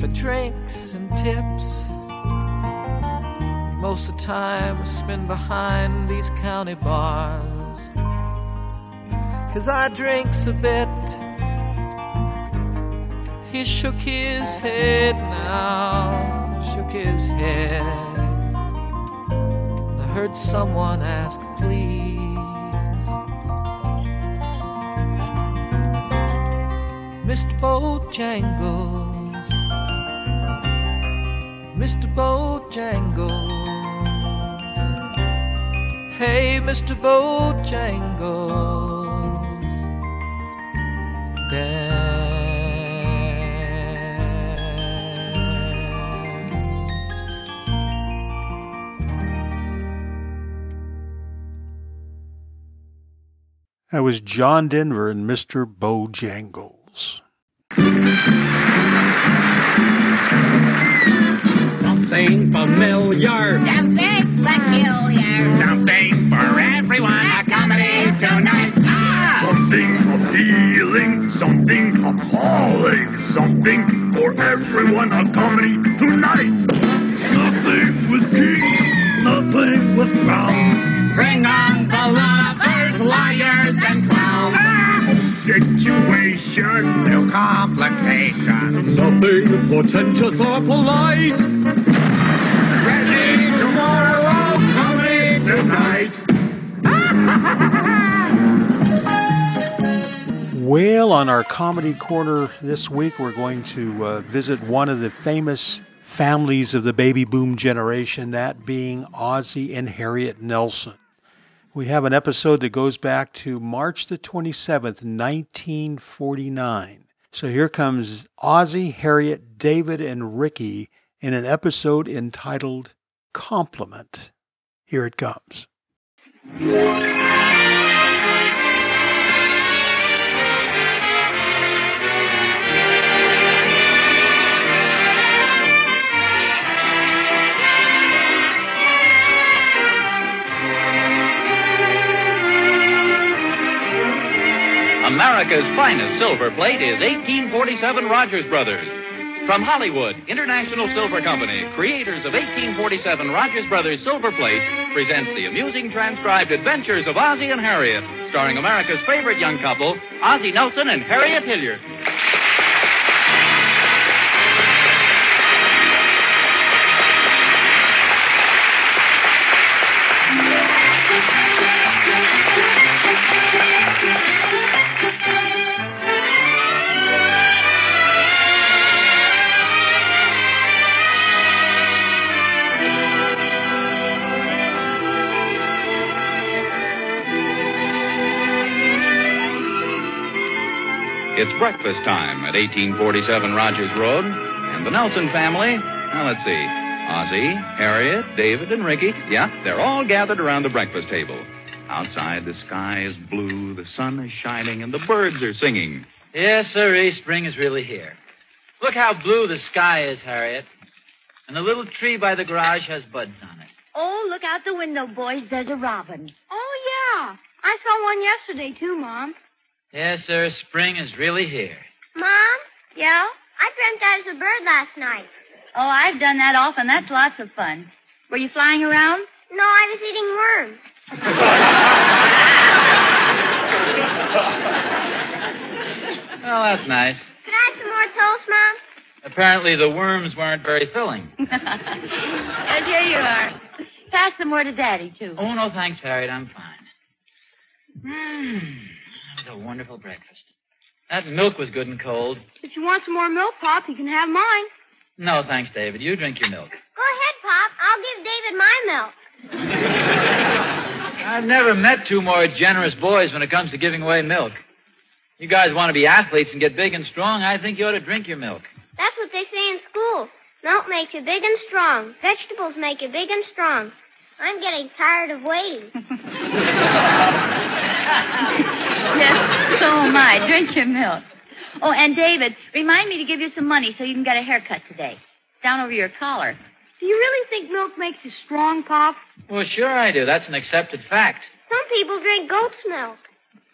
for drinks and tips. Most of the time I spend behind these county bars. Cause I drinks a bit. He shook his head now, shook his head. I heard someone ask, please. Mr. Bojangles, Mr. Bojangles. Hey, Mr. Bojangles, dance. That was John Denver and Mr. Bojangles. Something familiar. Something familiar. Something for everyone. A comedy tonight. Ah! Something appealing, something appalling, something for everyone. A comedy tonight. Nothing with kings, nothing with crowns. Bring on the lovers, liars, and clowns. Situation, No complications. nothing portentous or polite. Tonight. Well, on our comedy corner this week, we're going to uh, visit one of the famous families of the baby boom generation, that being Ozzie and Harriet Nelson. We have an episode that goes back to March the 27th, 1949. So here comes Ozzie, Harriet, David, and Ricky in an episode entitled Compliment. Here it comes. America's finest silver plate is 1847 Rogers Brothers. From Hollywood, International Silver Company, creators of 1847 Rogers Brothers Silver Plate, presents the amusing transcribed adventures of Ozzie and Harriet, starring America's favorite young couple, Ozzie Nelson and Harriet Hilliard. Breakfast time at 1847 Rogers Road, and the Nelson family, now let's see, Ozzie, Harriet, David, and Ricky, yeah, they're all gathered around the breakfast table. Outside, the sky is blue, the sun is shining, and the birds are singing. Yes, sirree, spring is really here. Look how blue the sky is, Harriet. And the little tree by the garage has buds on it. Oh, look out the window, boys. There's a robin. Oh, yeah. I saw one yesterday, too, Mom. Yes, sir, spring is really here. Mom? Yeah? I dreamt I was a bird last night. Oh, I've done that often. That's lots of fun. Were you flying around? No, I was eating worms. Well, that's nice. Could I have some more toast, Mom? Apparently the worms weren't very filling. and here you are. Pass some more to Daddy, too. Oh, no, thanks, Harriet. I'm fine. Mmm. A wonderful breakfast. That milk was good and cold. If you want some more milk, Pop, you can have mine. No, thanks, David. You drink your milk. Go ahead, Pop. I'll give David my milk. I've never met two more generous boys when it comes to giving away milk. You guys want to be athletes and get big and strong, I think you ought to drink your milk. That's what they say in school. Milk makes you big and strong. Vegetables make you big and strong. I'm getting tired of waiting. yes, so am I. Drink your milk. Oh, and David, remind me to give you some money so you can get a haircut today. Down over your collar. Do you really think milk makes you strong, Pop? Well, sure I do. That's an accepted fact. Some people drink goat's milk.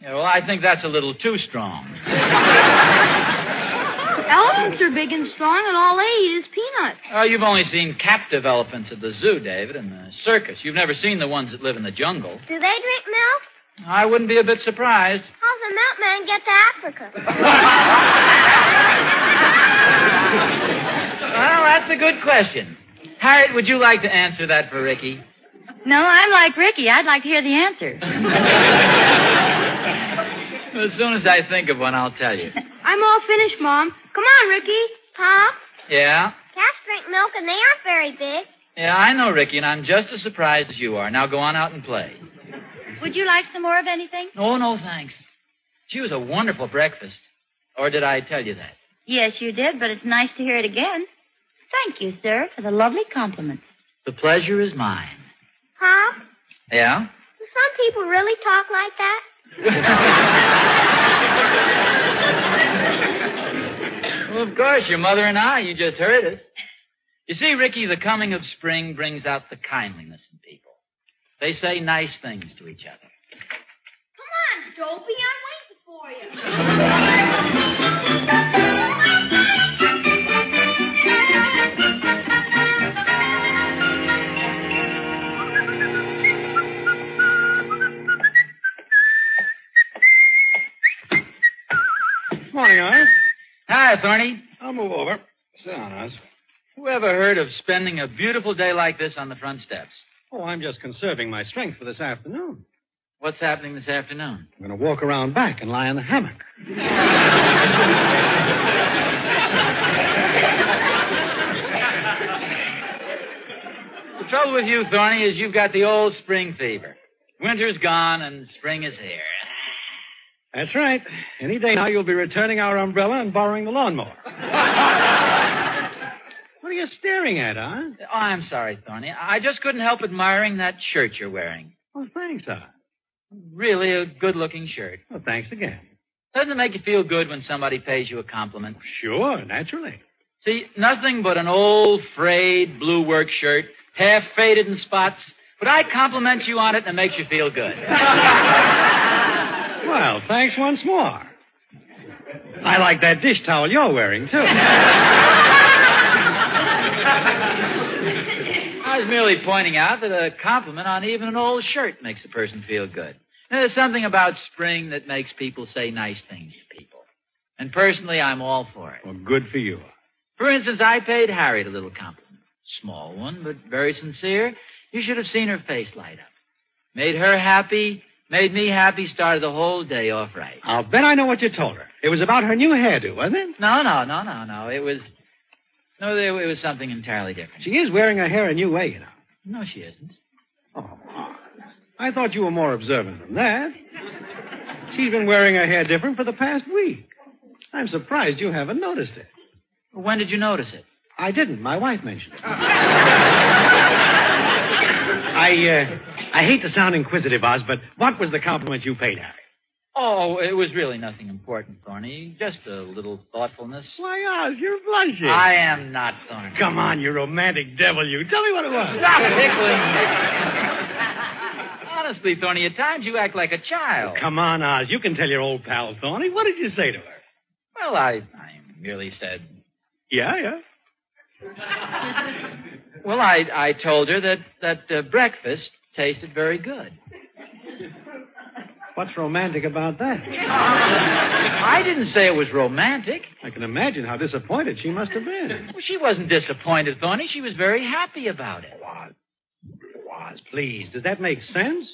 Yeah, well, I think that's a little too strong. Elephants are big and strong, and all they eat is peanuts. Oh, you've only seen captive elephants at the zoo, David, and the circus. You've never seen the ones that live in the jungle. Do they drink milk? I wouldn't be a bit surprised. How's the milkman get to Africa? Well, that's a good question. Harriet, would you like to answer that for Ricky? No, I'm like Ricky. I'd like to hear the answer. As soon as I think of one, I'll tell you. I'm all finished, Mom. Come on, Ricky. Pop, Yeah? cats drink milk, and they aren't very big. Yeah, I know, Ricky, and I'm just as surprised as you are. Now go on out and play. Would you like some more of anything? Oh, no, thanks. She was a wonderful breakfast. Or did I tell you that? Yes, you did, but it's nice to hear it again. Thank you, sir, for the lovely compliments. The pleasure is mine. Pop, Yeah? do some people really talk like that? Well, of course, your mother and I, you just heard us. You see, Ricky, the coming of spring brings out the kindliness. They say nice things to each other. Come on, Dopey. I'm waiting for you. Morning, Oz. Hi, Thorny. I'll move over. Sit down, Oz. Who ever heard of spending a beautiful day like this on the front steps? Oh, I'm just conserving my strength for this afternoon. What's happening this afternoon? I'm going to walk around back and lie in the hammock. The trouble with you, Thorny, is you've got the old spring fever. Winter's gone and spring is here. That's right. Any day now, you'll be returning our umbrella and borrowing the lawnmower. what are you staring at, huh? Oh, I'm sorry, Thorny. I just couldn't help admiring that shirt you're wearing. Oh, thanks, Oz. Really a good looking shirt. Well, thanks again. Doesn't it make you feel good when somebody pays you a compliment? Sure, naturally. See, nothing but an old, frayed blue work shirt, half faded in spots. But I compliment you on it and it makes you feel good. Well, thanks once more. I like that dish towel you're wearing, too. I was merely pointing out that a compliment on even an old shirt makes a person feel good. And there's something about spring that makes people say nice things to people. And personally, I'm all for it. Well, good for you. For instance, I paid Harriet a little compliment. Small one, but very sincere. You should have seen her face light up. Made her happy, made me happy, started the whole day off right. I'll bet I know what you told her. It was about her new hairdo, wasn't it? No, no, no, no, no. It was. No, it it was something entirely different. She is wearing her hair a new way, you know. No, she isn't. Oh, I thought you were more observant than that. She's been wearing her hair different for the past week. I'm surprised you haven't noticed it. When did you notice it? I didn't. My wife mentioned it. I, uh, I hate to sound inquisitive, Oz, but what was the compliment you paid Harry? Oh, it was really nothing important, Thorny. Just a little thoughtfulness. Why, Oz, you're blushing. I am not Thorny. Come on, you romantic devil, you. Tell me what it was. Stop tickling. Honestly, Thorny, at times you act like a child. Come on, Oz. You can tell your old pal, Thorny. What did you say to her? Well, I, I merely said. Yeah, yeah. Well, I, I told her that that uh, breakfast tasted very good. What's romantic about that? I didn't say it was romantic. I can imagine how disappointed she must have been. Well, she wasn't disappointed, Thorny. She was very happy about it. Oz, Oz, please, does that make sense?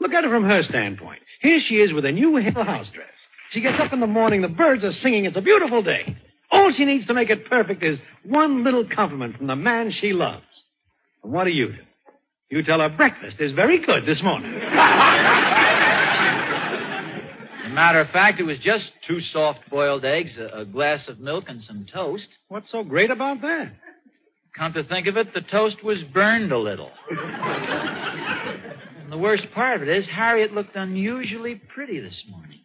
Look at it from her standpoint. Here she is with a new Hill house dress. She gets up in the morning, the birds are singing, it's a beautiful day. All she needs to make it perfect is one little compliment from the man she loves. And what do you do? You tell her breakfast is very good this morning. Matter of fact, it was just two soft boiled eggs, a, a glass of milk, and some toast. What's so great about that? Come to think of it, the toast was burned a little. and the worst part of it is, Harriet looked unusually pretty this morning.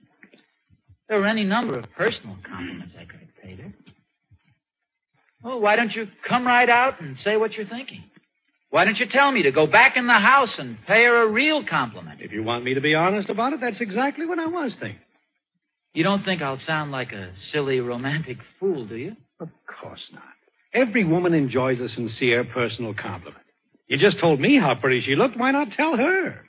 There were any number of personal compliments I could have paid her. Well, why don't you come right out and say what you're thinking? Why don't you tell me to go back in the house and pay her a real compliment? If you want me to be honest about it, that's exactly what I was thinking. You don't think I'll sound like a silly romantic fool, do you? Of course not. Every woman enjoys a sincere personal compliment. You just told me how pretty she looked. Why not tell her?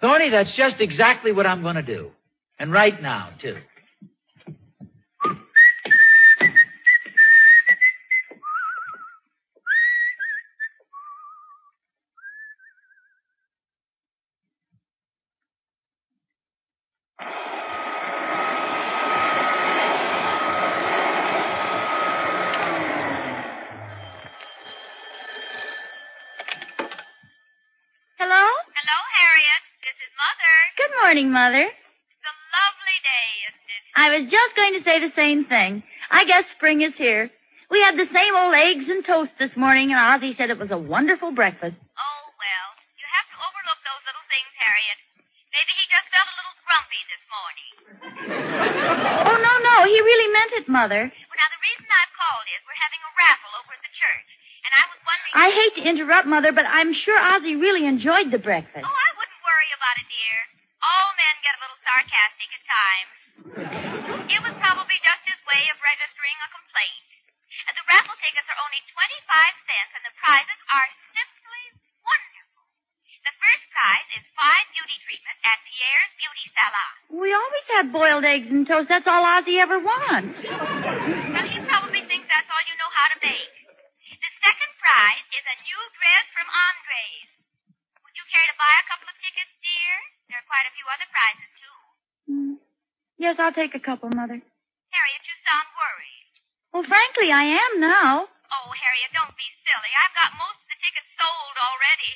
Thorny, that's just exactly what I'm going to do. And right now, too. Hello? Hello, Harriet. This is Mother. Good morning, Mother. It's a lovely day, isn't it? I was just going to say the same thing. I guess spring is here. We had the same old eggs and toast this morning, and Ozzie said it was a wonderful breakfast. Oh, well, you have to overlook those little things, Harriet. Maybe he just felt a little grumpy this morning. Oh, no, no. He really meant it, Mother. Well, now, the reason I've called is we're having a raffle over at the church, and I was wondering... I hate to interrupt, Mother, but I'm sure Ozzie really enjoyed the breakfast. Oh, I wouldn't worry about it, dear. All men get a little sarcastic at times. It was probably just his way of registering a complaint. And the raffle tickets are only 25 cents, and the prizes are simply wonderful. The first prize is five beauty treatments at Pierre's Beauty Salon. We always have boiled eggs. That's all Ozzie ever wants. Now, he probably thinks that's all you know how to make. The second prize is a new dress from Andres. Would you care to buy a couple of tickets, dear? There are quite a few other prizes, too. Hmm. Yes, I'll take a couple, Mother. Harriet, you sound worried. Well, frankly, I am now. Oh, Harriet, don't be silly. I've got most of the tickets sold already.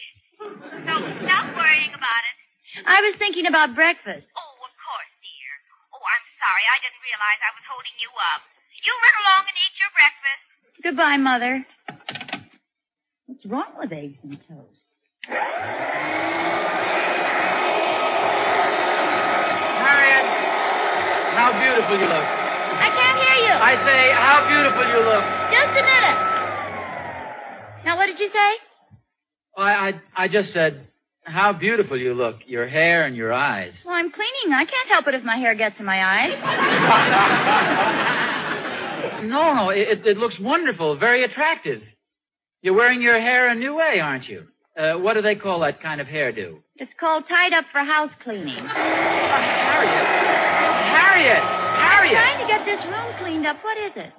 So stop worrying about it. I was thinking about breakfast. Oh, of course, dear. Oh, I'm sorry. I didn't realize I was holding you up. You run along and eat your breakfast. Goodbye, Mother. What's wrong with eggs and toast? Harriet, how beautiful you look. I can't hear you. I say, how beautiful you look. Just a minute. Now, what did you say? I, I, I just said, How beautiful you look. Your hair and your eyes. Well, I'm cleaning. I can't help it if my hair gets in my eyes. No, no, it, it looks wonderful. Very attractive. You're wearing your hair a new way, aren't you? Uh, what do they call that kind of hairdo? It's called tied up for house cleaning. Harriet! Harriet! Harriet! I'm trying to get this room cleaned up. What is it?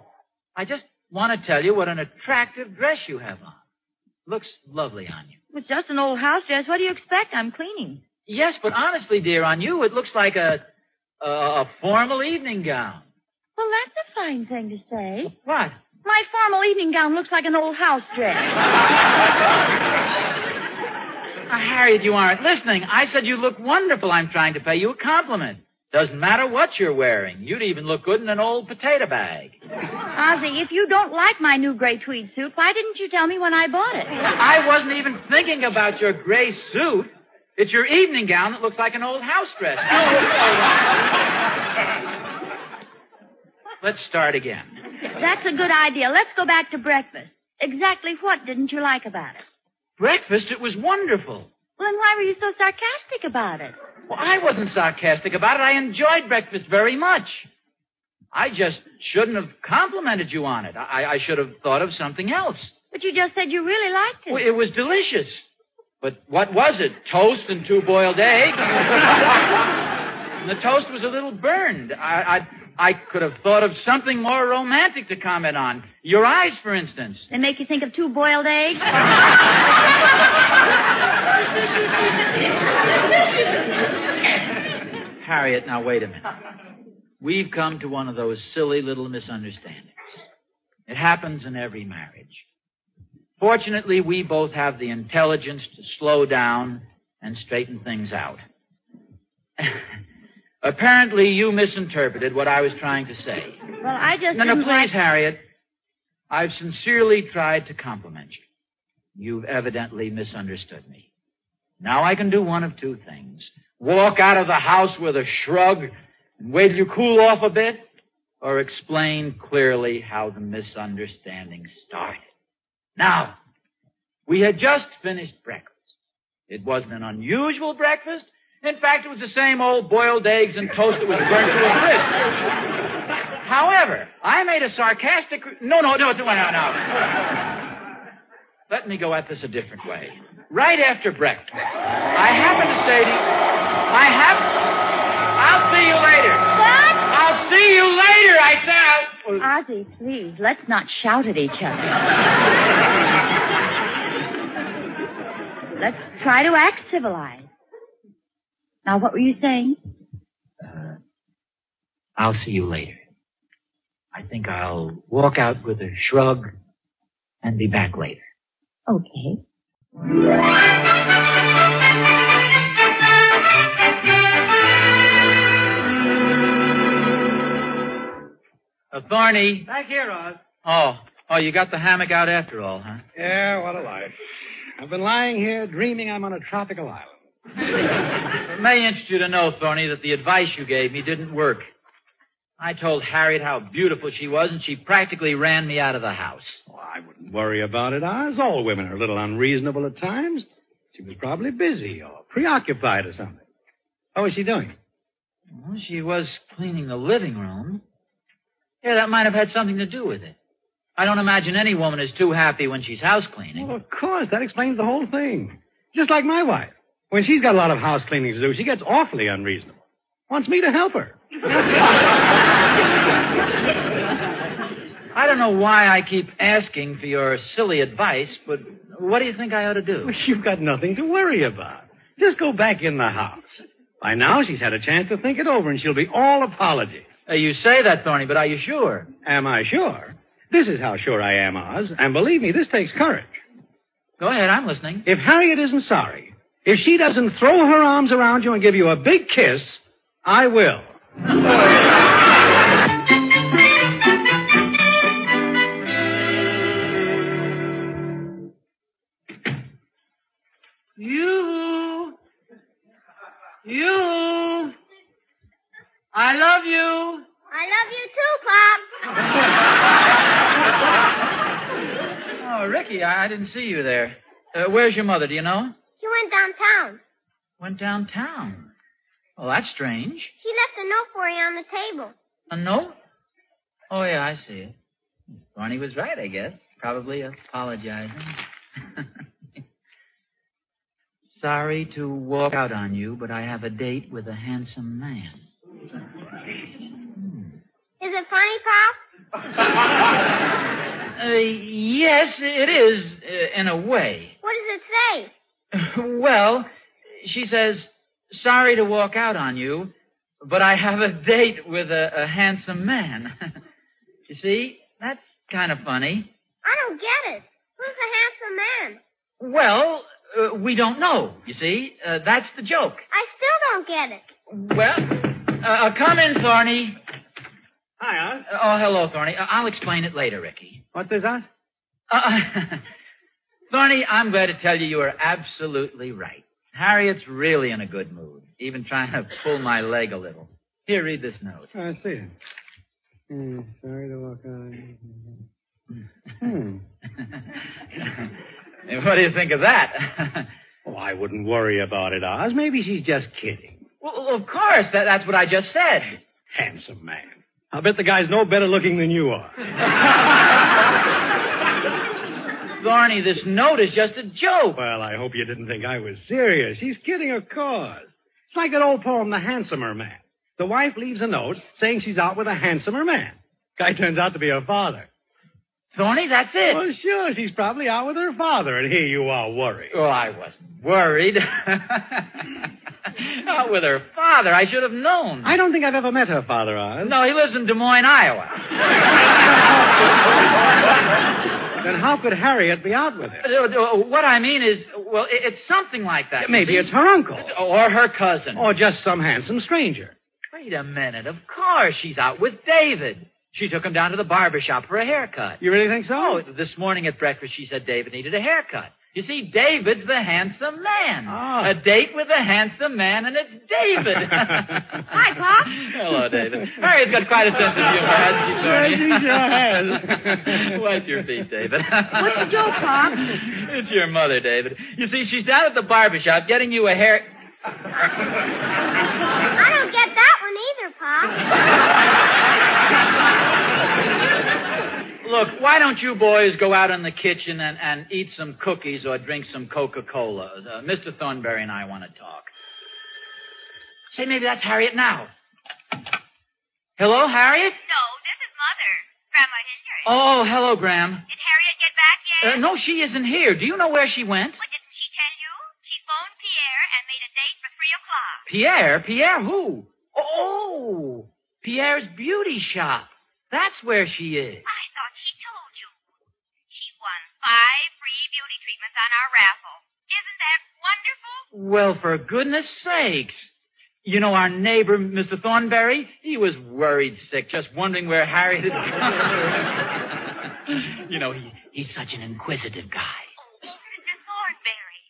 I just want to tell you what an attractive dress you have on. Looks lovely on you. It's just an old house dress. What do you expect? I'm cleaning. Yes, but honestly, dear, on you it looks like a a, a formal evening gown. Well, that's a fine thing to say. What? My formal evening gown looks like an old house dress. Ah, Harriet, you aren't listening. I said you look wonderful. I'm trying to pay you a compliment. Doesn't matter what you're wearing. You'd even look good in an old potato bag. Ozzie, if you don't like my new gray tweed suit, why didn't you tell me when I bought it? I wasn't even thinking about your gray suit. It's your evening gown that looks like an old house dress. Let's start again. That's a good idea. Let's go back to breakfast. Exactly what didn't you like about it? Breakfast, it was wonderful. Well, then why were you so sarcastic about it? Well, I wasn't sarcastic about it. I enjoyed breakfast very much. I just shouldn't have complimented you on it. I, I should have thought of something else. But you just said you really liked it. Well, it was delicious. But what was it? Toast and two boiled eggs? and the toast was a little burned. I, I, I could have thought of something more romantic to comment on. Your eyes, for instance. They make you think of two boiled eggs? Harriet, now wait a minute. We've come to one of those silly little misunderstandings. It happens in every marriage. Fortunately, we both have the intelligence to slow down and straighten things out. Apparently, you misinterpreted what I was trying to say. Well, I just No, no, please, like... Harriet. I've sincerely tried to compliment you. You've evidently misunderstood me. Now I can do one of two things. Walk out of the house with a shrug and wait till you cool off a bit, or explain clearly how the misunderstanding started. Now, we had just finished breakfast. It wasn't an unusual breakfast. In fact, it was the same old boiled eggs and toast that was burnt to a crisp. However, I made a sarcastic. No, no, no, no, no, no. Let me go at this a different way. Right after breakfast, I happened to say to you, I have. I'll see you later. What? I'll see you later, I said. I'll... Ozzie, please, let's not shout at each other. let's try to act civilized. Now, what were you saying? I'll see you later. I think I'll walk out with a shrug and be back later. Okay. Uh, Thorny. Back here, Oz. Oh, oh, you got the hammock out after all, huh? Yeah, what a life. I've been lying here dreaming I'm on a tropical island. It may interest you to know, Thorny, that the advice you gave me didn't work. I told Harriet how beautiful she was, and she practically ran me out of the house. Well, I wouldn't worry about it, Oz. All women are a little unreasonable at times. She was probably busy or preoccupied or something. How was she doing? Well, she was cleaning the living room. Yeah, that might have had something to do with it. I don't imagine any woman is too happy when she's house cleaning. Well, of course. That explains the whole thing. Just like my wife. When she's got a lot of house cleaning to do, she gets awfully unreasonable. Wants me to help her. I don't know why I keep asking for your silly advice, but what do you think I ought to do? You've got nothing to worry about. Just go back in the house. By now, she's had a chance to think it over, and she'll be all apology. Uh, you say that, Thorny, but are you sure? Am I sure? This is how sure I am, Oz. And believe me, this takes courage. Go ahead, I'm listening. If Harriet isn't sorry, if she doesn't throw her arms around you and give you a big kiss, I will. You. You. I love you. I love you too, Pop. Oh, Ricky, I, I didn't see you there. Uh, where's your mother? Do you know? She went downtown. Went downtown. Oh, that's strange. He left a note for you on the table. A note? Oh, yeah, I see it. Barney was right, I guess. Probably apologizing. Sorry to walk out on you, but I have a date with a handsome man. Is it funny, Pop? Uh, yes, it is, uh, in a way. What does it say? well, she says, sorry to walk out on you, but I have a date with a, a handsome man. you see, that's kind of funny. I don't get it. Who's the handsome man? Well, uh, we don't know, you see. Uh, that's the joke. I still don't get it. Well, uh, uh, come in, Thorny. Hi, Oz. Uh, oh, hello, Thorny. Uh, I'll explain it later, Ricky. What is that? Thorny, I'm glad to tell you you are absolutely right. Harriet's really in a good mood, even trying to pull my leg a little. Here, read this note. I see it. Hmm, sorry to walk on. Hmm. what do you think of that? Oh, I wouldn't worry about it, Oz. Maybe she's just kidding. well, of course, that, that's what I just said. Handsome man. I'll bet the guy's no better looking than you are. Thorny, this note is just a joke. Well, I hope you didn't think I was serious. She's kidding, of course. It's like that old poem, The Handsomer Man. The wife leaves a note saying she's out with a handsomer man. Guy turns out to be her father. Thorny, that's it. Well, sure, she's probably out with her father, and here you are worried. Oh, I wasn't worried. Not with her father. I should have known. I don't think I've ever met her father, Oz. No, he lives in Des Moines, Iowa. Then how could Harriet be out with him? Uh, uh, What I mean is, well, it's something like that. Maybe see. it's her uncle. Or her cousin. Or just some handsome stranger. Wait a minute. Of course, she's out with David. She took him down to the barber shop for a haircut. You really think so? Oh, this morning at breakfast, she said David needed a haircut. You see, David's the handsome man. Ah. A date with a handsome man, and it's David. Hi, Pop. Hello, David. Harriet's got quite a sense of humor, hasn't she, Thorny? Yes, she sure has. Wipe your feet, David. What's the joke, Pop? It's your mother, David. You see, she's down at the barber shop getting you a hair. I don't get that one either, Pop. Look, why don't you boys go out in the kitchen and, and eat some cookies or drink some Coca-Cola? Uh, Mr. Thornberry and I want to talk. Say, maybe that's Harriet now. Hello, Harriet? No, this is Mother. Grandma Hilliard. Oh, hello, Graham. Did Harriet get back yet? Uh, no, she isn't here. Do you know where she went? What didn't she tell you? She phoned Pierre and made a date for three o'clock. Pierre? Pierre who? Oh, Pierre's beauty shop. That's where she is. I five free beauty treatments on our raffle. Isn't that wonderful? Well, for goodness sakes. You know, our neighbor, Mr. Thornberry, he was worried sick, just wondering where Harriet had gone. you know, he, he's such an inquisitive guy. Oh, Mr. Thornberry.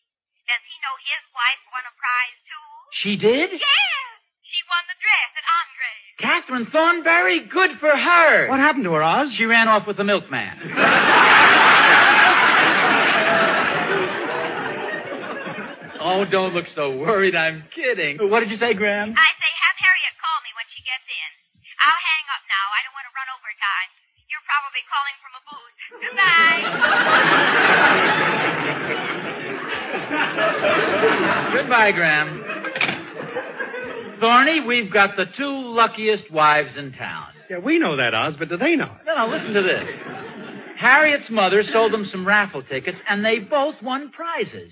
Does he know his wife won a prize, too? She did? Yeah. She won the dress at Andre's. Catherine Thornberry? Good for her. What happened to her, Oz? She ran off with the milkman. oh, don't look so worried. I'm kidding. What did you say, Graham? I say, have Harriet call me when she gets in. I'll hang up now. I don't want to run overtime. You're probably calling from a booth. Goodbye. Goodbye, Graham. Thorny, we've got the two luckiest wives in town. Yeah, we know that, Oz, but do they know it? No, no, listen to this. Harriet's mother sold them some raffle tickets, and they both won prizes.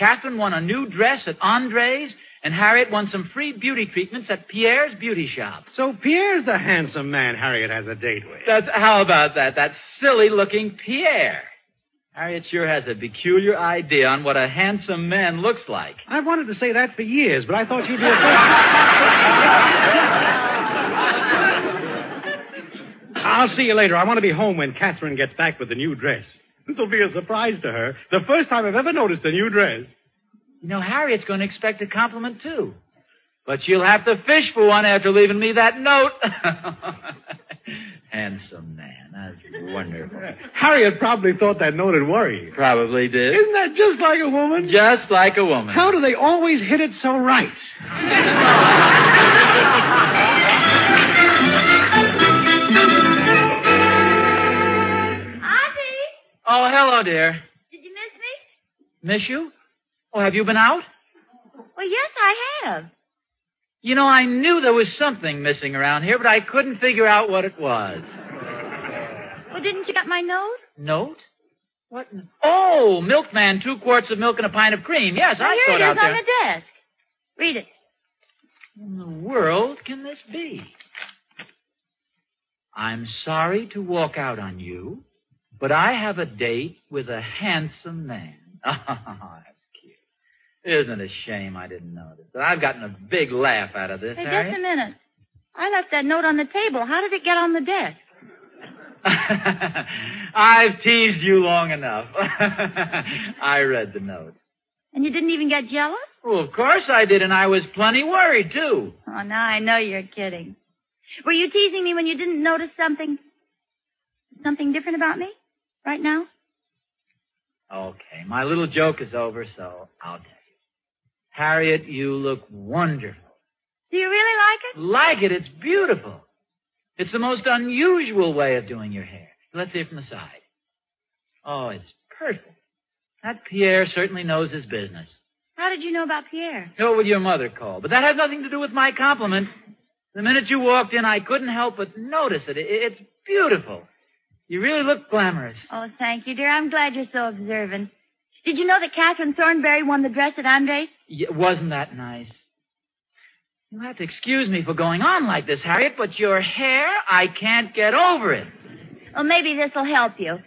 Catherine won a new dress at Andre's, and Harriet won some free beauty treatments at Pierre's beauty shop. So Pierre's the handsome man Harriet has a date with. That's how about that? That silly-looking Pierre. Harriet sure has a peculiar idea on what a handsome man looks like. I've wanted to say that for years, but I thought you'd be a I'll see you later. I want to be home when Catherine gets back with the new dress. This'll be a surprise to her. The first time I've ever noticed a new dress. You know, Harriet's going to expect a compliment, too. But you'll have to fish for one after leaving me that note. Handsome man. That's wonderful. Harriet probably thought that note would worry you. Probably did. Isn't that just like a woman? Just like a woman. How do they always hit it so right? Oh, hello, dear. did you miss me? Miss you? Oh, have you been out? Well, yes, I have. You know, I knew there was something missing around here, but I couldn't figure out what it was. Well, didn't you get my note? Note? What? Oh, milkman, two quarts of milk and a pint of cream. Yes, Now, I here saw it it is out there. on the desk. Read it. in the world can this be? I'm sorry to walk out on you, but I have a date with a handsome man. Oh, that's cute. Isn't it a shame I didn't notice? But I've gotten a big laugh out of this, Hey, Harriet. just a minute. I left that note on the table. How did it get on the desk? I've teased you long enough. I read the note. And you didn't even get jealous? Well, of course I did, and I was plenty worried, too. Oh, now I know you're kidding. Were you teasing me when you didn't notice something? Something different about me? Right now? Okay, my little joke is over, so I'll tell you. Harriet, you look wonderful. Do you really like it? Like it, it's beautiful. It's the most unusual way of doing your hair. Let's see it from the side. Oh, it's perfect. That Pierre certainly knows his business. How did you know about Pierre? Go with your mother called, but that has nothing to do with my compliment. The minute you walked in, I couldn't help but notice. It- It's beautiful. You really look glamorous. Oh, thank you, dear. I'm glad you're so observant. Did you know that Catherine Thornberry won the dress at Andre's? Yeah, wasn't that nice? You'll have to excuse me for going on like this, Harriet, but your hair, I can't get over it. Well, maybe this'll help you.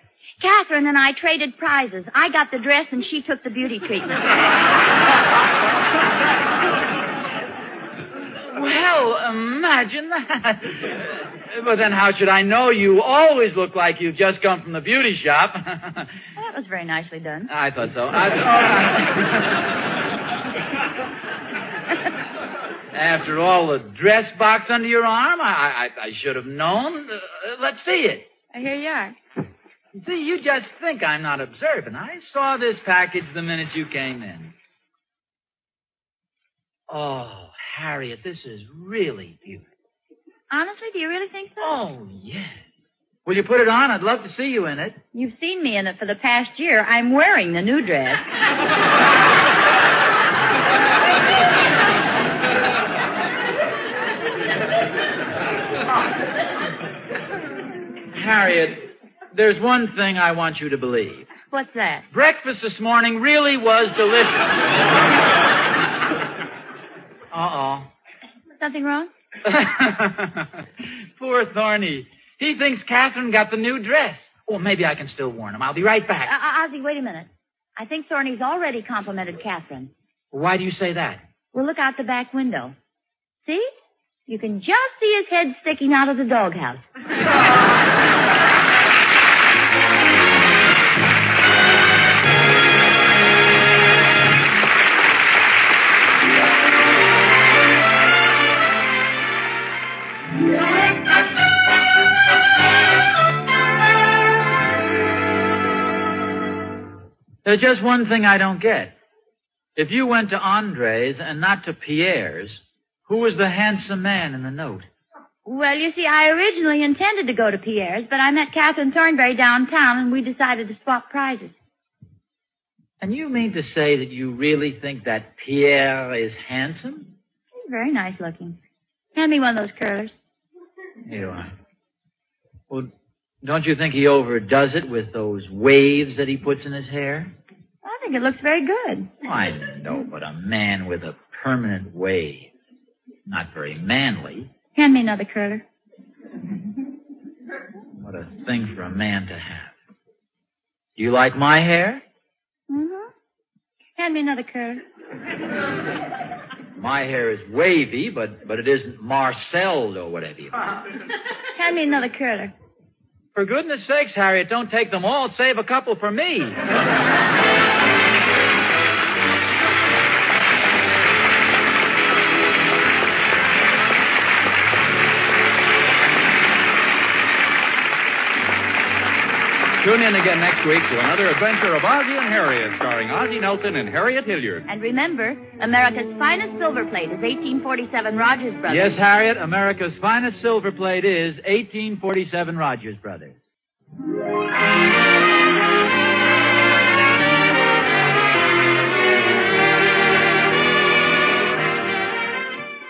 Catherine and I traded prizes. I got the dress and she took the beauty treatment. Well, imagine that. but then how should I know you always look like you've just come from the beauty shop? Well, that was very nicely done. I thought so. I After all the dress box under your arm, I, I, I should have known. Uh, let's see it. Here you are. See, you just think I'm not observant. I saw this package the minute you came in. Oh, Harriet, this is really beautiful. Honestly, do you really think so? Oh, yes. Will you put it on? I'd love to see you in it. You've seen me in it for the past year. I'm wearing the new dress. Harriet, there's one thing I want you to believe. What's that? Breakfast this morning really was delicious. Uh-oh. Something wrong? Poor Thorny. He thinks Catherine got the new dress. Oh, maybe I can still warn him. I'll be right Uh, back. uh, Ozzie, wait a minute. I think Thorny's already complimented Catherine. Why do you say that? We'll look out the back window. See? You can just see his head sticking out of the doghouse. There's just one thing I don't get. If you went to Andre's and not to Pierre's, who was the handsome man in the note? Well, you see, I originally intended to go to Pierre's, but I met Catherine Thornberry downtown and we decided to swap prizes. And you mean to say that you really think that Pierre is handsome? He's very nice looking. Hand me one of those curlers. Here you are. Well, don't you think he overdoes it with those waves that he puts in his hair? I think it looks very good. I know, but a man with a permanent wave. Not very manly. Hand me another curler. What a thing for a man to have. Do you like my hair? Mm-hmm. Hand me another curler. My hair is wavy, but, but it isn't marcelled or whatever you call it. Hand me another curler. For goodness sakes, Harriet, don't take them all. Save a couple for me. Tune in again next week to another adventure of Ozzie and Harriet, starring Ozzie Nelson and Harriet Hilliard. And remember, America's finest silver plate is 1847 Rogers Brothers. Yes, Harriet, America's finest silver plate is 1847 Rogers Brothers.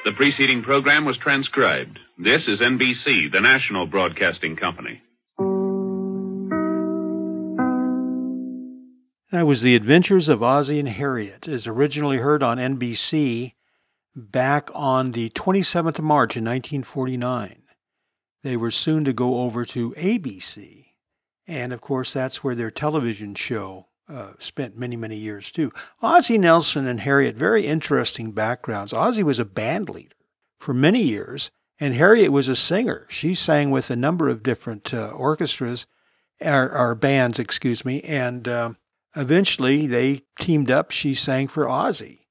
The preceding program was transcribed. This is NBC, the national broadcasting company. That was The Adventures of Ozzie and Harriet, as originally heard on NBC back on the 27th of March in 1949. They were soon to go over to ABC, and of course, that's where their television show uh, spent many, many years too. Ozzie Nelson and Harriet, very interesting backgrounds. Ozzie was a band leader for many years, and Harriet was a singer. She sang with a number of different uh, orchestras, or, or, bands, excuse me, and uh, Eventually, they teamed up. She sang for Ozzie.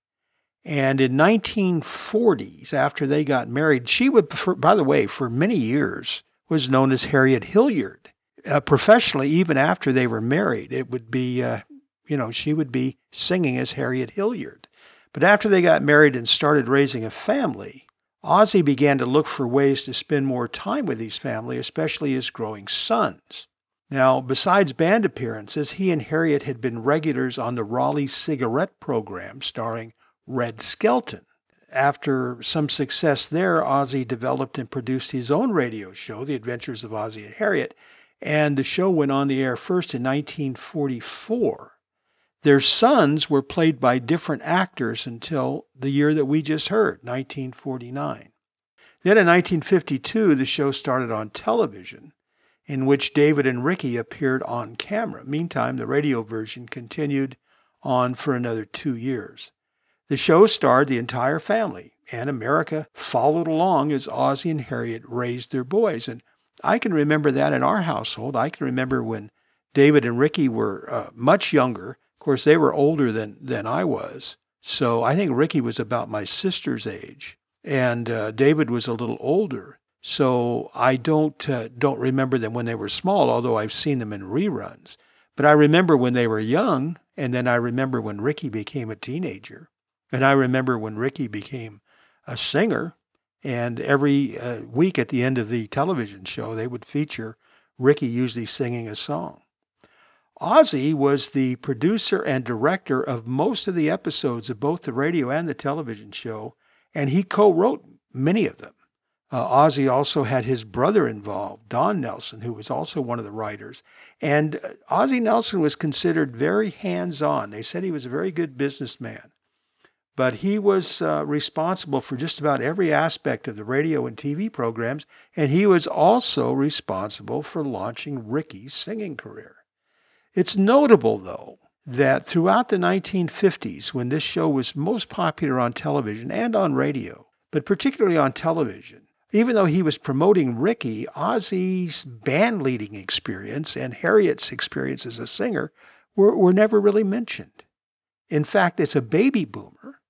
And in 1940s, after they got married, she would, for, by the way, for many years was known as Harriet Hilliard. Uh, professionally, even after they were married, it would be, uh, you know, she would be singing as Harriet Hilliard. But after they got married and started raising a family, Ozzie began to look for ways to spend more time with his family, especially his growing sons. Now, besides band appearances, he and Harriet had been regulars on the Raleigh cigarette program starring Red Skelton. After some success there, Ozzie developed and produced his own radio show, The Adventures of Ozzie and Harriet, and the show went on the air first in 1944. Their sons were played by different actors until the year that we just heard, 1949. Then in 1952, the show started on television in which David and Ricky appeared on camera. Meantime, the radio version continued on for another two years. The show starred the entire family, and America followed along as Ozzie and Harriet raised their boys. And I can remember that in our household. I can remember when David and Ricky were uh, much younger. Of course, they were older than, than I was. So I think Ricky was about my sister's age, and uh, David was a little older. So I don't uh, don't remember them when they were small, although I've seen them in reruns. But I remember when they were young, and then I remember when Ricky became a teenager, and I remember when Ricky became a singer. And every uh, week at the end of the television show, they would feature Ricky usually singing a song. Ozzie was the producer and director of most of the episodes of both the radio and the television show, and he co wrote many of them. Uh, Ozzie also had his brother involved, Don Nelson, who was also one of the writers. And uh, Ozzie Nelson was considered very hands on. They said he was a very good businessman. But he was uh, responsible for just about every aspect of the radio and TV programs, and he was also responsible for launching Ricky's singing career. It's notable, though, that throughout the 1950s, when this show was most popular on television and on radio, but particularly on television, even though he was promoting Ricky, Ozzie's band leading experience and Harriet's experience as a singer were, were never really mentioned. In fact, as a baby boomer,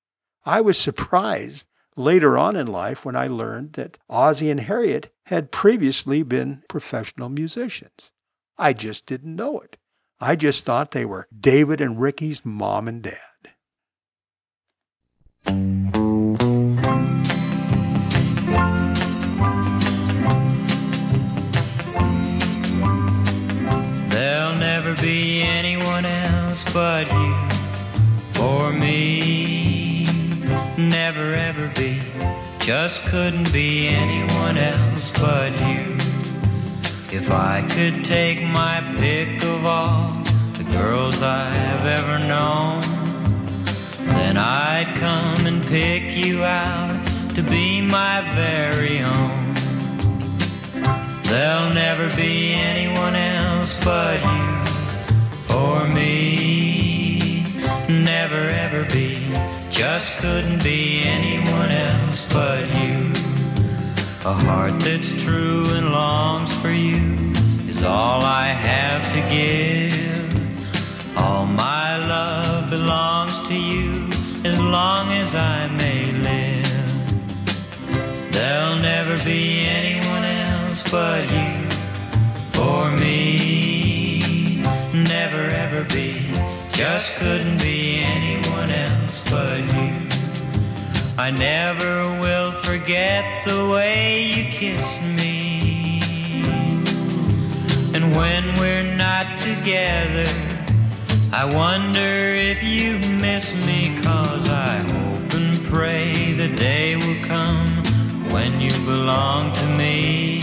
I was surprised later on in life when I learned that Ozzie and Harriet had previously been professional musicians. I just didn't know it. I just thought they were David and Ricky's mom and dad. Be anyone else but you for me. Never ever be, just couldn't be anyone else but you. If I could take my pick of all the girls I've ever known, then I'd come and pick you out to be my very own. There'll never be anyone else but you for me. Never ever be, just couldn't be anyone else but you. A heart that's true and longs for you is all I have to give. All my love belongs to you as long as I may live. There'll never be anyone else but you for me. Be, just couldn't be anyone else but you. I never will forget the way you kissed me. And when we're not together, I wonder if you miss me, cause I hope and pray the day will come when you belong to me.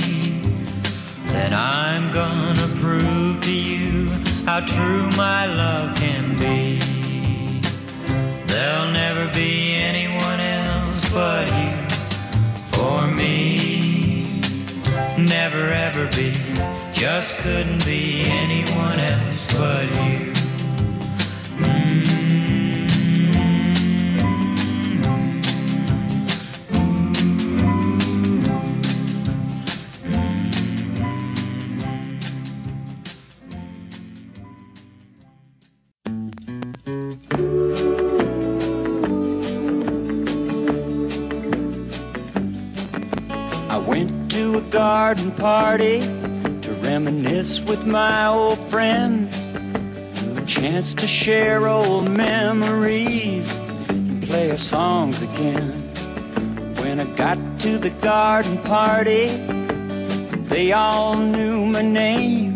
That I'm gonna true my love can be. There'll never be anyone else but you for me. Never ever be, just couldn't be anyone else but you. Party to reminisce with my old friends. A chance to share old memories and play our songs again. When I got to the garden party, they all knew my name.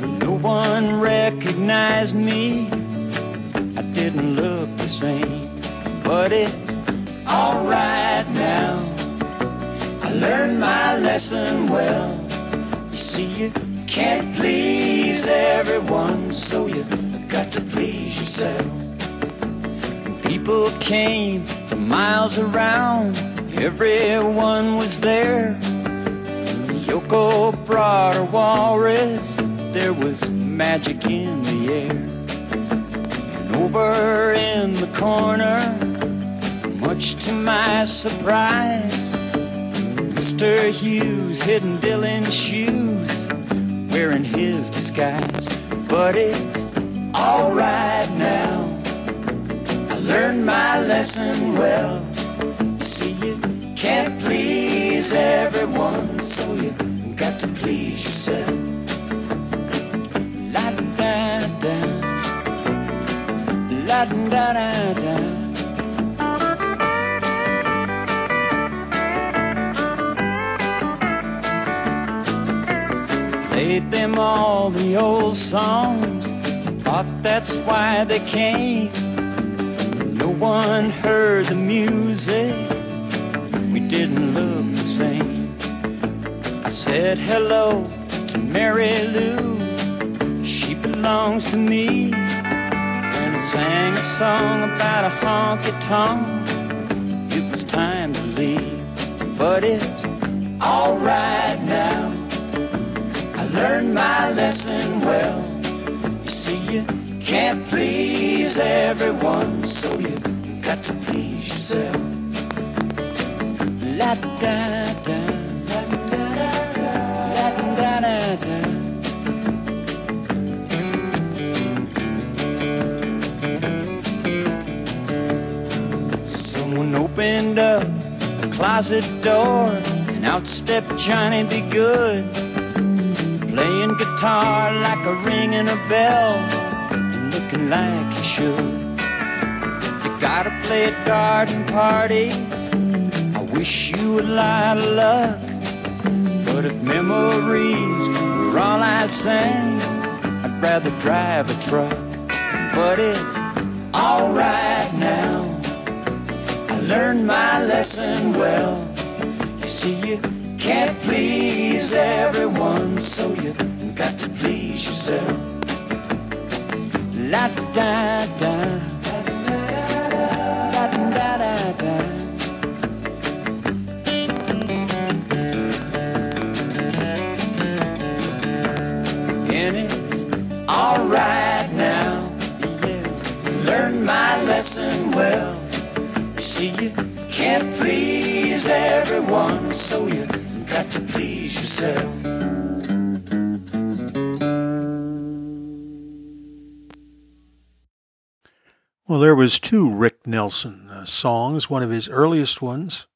But no one recognized me. I didn't look the same, but it's learned my lesson well. You see, you can't please everyone, so you got to please yourself. And people came from miles around, everyone was there. Yoko brought her walrus, there was magic in the air. And over in the corner, much to my surprise, Mr. Hughes hidden Dylan's shoes, wearing his disguise. But it's alright now. I learned my lesson well. You see, you can't please everyone, so you got to please yourself. La da da da, la da da da. Played them all the old songs. Thought that's why they came. No one heard the music. We didn't look the same. I said hello to Mary Lou. She belongs to me. And I sang a song about a honky tonk. It was time to leave, but it's alright now. Learned my lesson well. You see, you can't please everyone, so you got to please yourself. La da da, la da da da, la da da da. Someone opened up a closet door, and out stepped Johnny B. Goode playing guitar like a ringing a bell and looking like you should. You gotta play at garden parties. I wish you a lot of luck. But if memories were all I sang, I'd rather drive a truck. But it's alright now. I learned my lesson well. You see, you can't please everyone, so you got to please yourself. La da da. And it's alright now, yeah. Learned my lesson well. You see, you can't please everyone, so you got to please yourself. There was two Rick Nelson uh, songs, one of his earliest ones,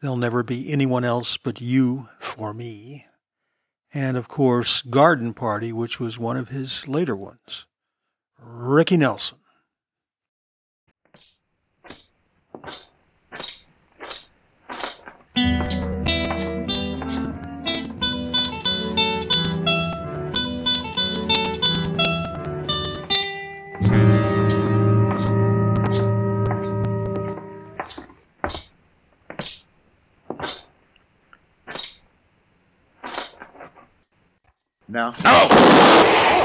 There'll Never Be Anyone Else But You for Me, and of course, Garden Party, which was one of his later ones. Ricky Nelson. No. Well,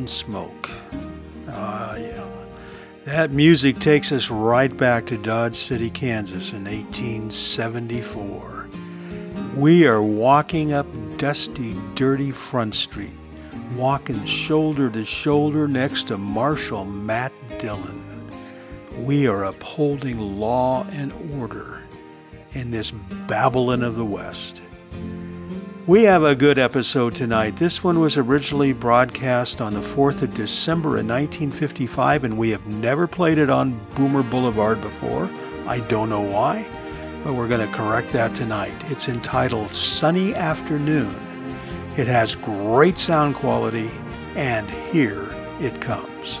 gun smoke? Ah, yeah. That music takes us right back to Dodge City, Kansas in 1874. We are walking up dusty, dirty Front Street, walking shoulder to shoulder next to Marshal Matt Dillon. We are upholding law and order in this Babylon of the West. We have a good episode tonight. This one was originally broadcast on the 4th of December in 1955, and we have never played it on Boomer Boulevard before. I don't know why, but we're going to correct that tonight. It's entitled Sunny Afternoon. It has great sound quality, and here it comes.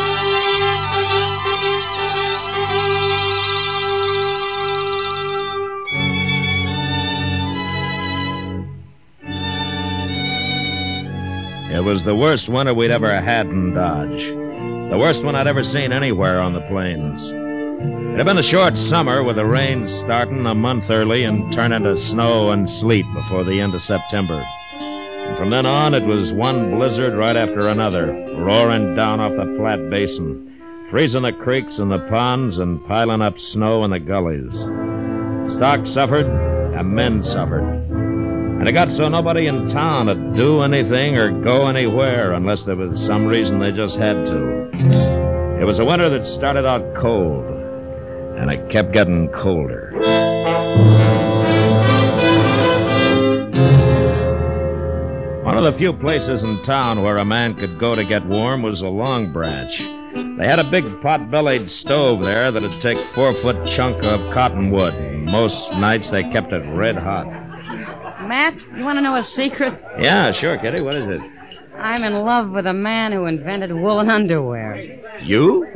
It was the worst winter we'd ever had in Dodge. The worst one I'd ever seen anywhere on the plains. It had been a short summer with the rains starting a month early and turning to snow and sleet before the end of September. And from then on, it was one blizzard right after another, roaring down off the Platte Basin, freezing the creeks and the ponds and piling up snow in the gullies. Stock suffered, and men suffered. And it got so nobody in town would do anything or go anywhere unless there was some reason they just had to. It was a winter that started out cold, and it kept getting colder. One of the few places in town where a man could go to get warm was a Long Branch. They had a big pot-bellied stove there that'd take four-foot chunk of cottonwood. and Most nights they kept it red hot. Matt, you want to know a secret? Yeah, sure, Kitty. What is it? I'm in love with a man who invented woolen underwear. You?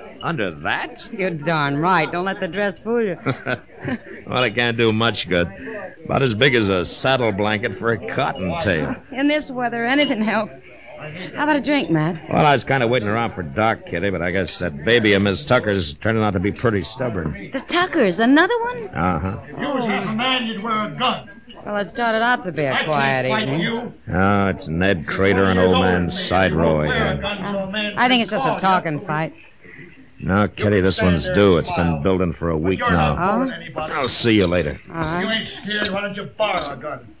Under that? You're darn right. Don't let the dress fool you. well, it can't do much good. About as big as a saddle blanket for a cottontail. In this weather, anything helps. How about a drink, Matt? Well, I was kind of waiting around for Doc, Kitty, but I guess that baby of Miss Tucker's turning out to be pretty stubborn. The Tuckers, another one? Uh huh. If you was half a man, you'd wear a gun. Well, it started out to be a quiet evening. you. Oh, it's Ned Crater and old man Side Row again. I think it's just a talking fight. No, Kitty, this one's due. It's been building for a week now. Oh? I'll see you later. If you ain't scared, why don't you borrow a gun?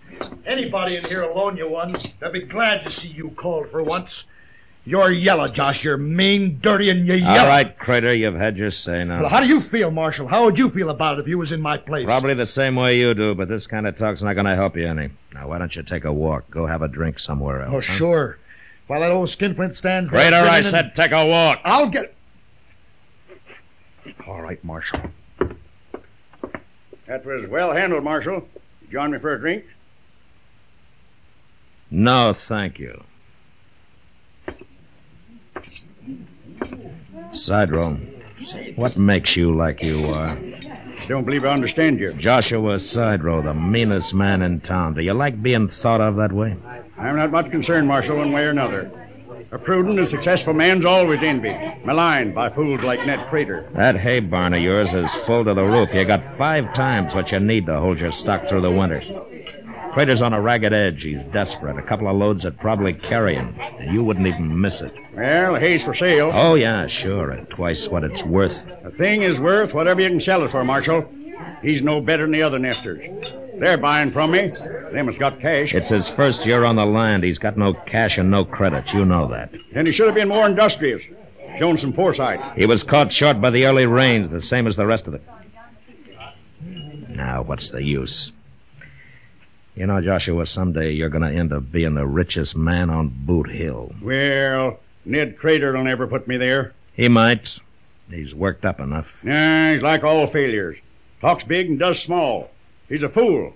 Anybody in here will loan you one. They'll be glad to see you called for once. You're yellow, Josh. You're mean, dirty, and you're yellow. All right, Crater, you've had your say now. Well, how do you feel, Marshal? How would you feel about it if you was in my place? Probably the same way you do, but this kind of talk's not going to help you any. Now, why don't you take a walk? Go have a drink somewhere else. Oh, huh? sure. While that old skinflint stands there Crater, I grinning said take a walk. I'll get... All right, Marshal. That was well handled, Marshal. You join me for a drink? No, thank you. Side Row, what makes you like you are? I don't believe I understand you. Joshua Side Row, the meanest man in town. Do you like being thought of that way? I'm not much concerned, Marshal, one way or another. A prudent and successful man's always envied, maligned by fools like Ned Crater. That hay barn of yours is full to the roof. You got five times what you need to hold your stock through the winter. Crater's on a ragged edge. He's desperate. A couple of loads would probably carry him, and you wouldn't even miss it. Well, hay's for sale. Oh, yeah, sure, at twice what it's worth. The thing is worth whatever you can sell it for, Marshal. He's no better than the other nesters. They're buying from me. Them has got cash. It's his first year on the land. He's got no cash and no credit. You know that. And he should have been more industrious. Shown some foresight. He was caught short by the early rains, the same as the rest of it. Now, what's the use? You know, Joshua, someday you're going to end up being the richest man on Boot Hill. Well, Ned Crater will never put me there. He might. He's worked up enough. Nah, he's like all failures. Talks big and does small. He's a fool.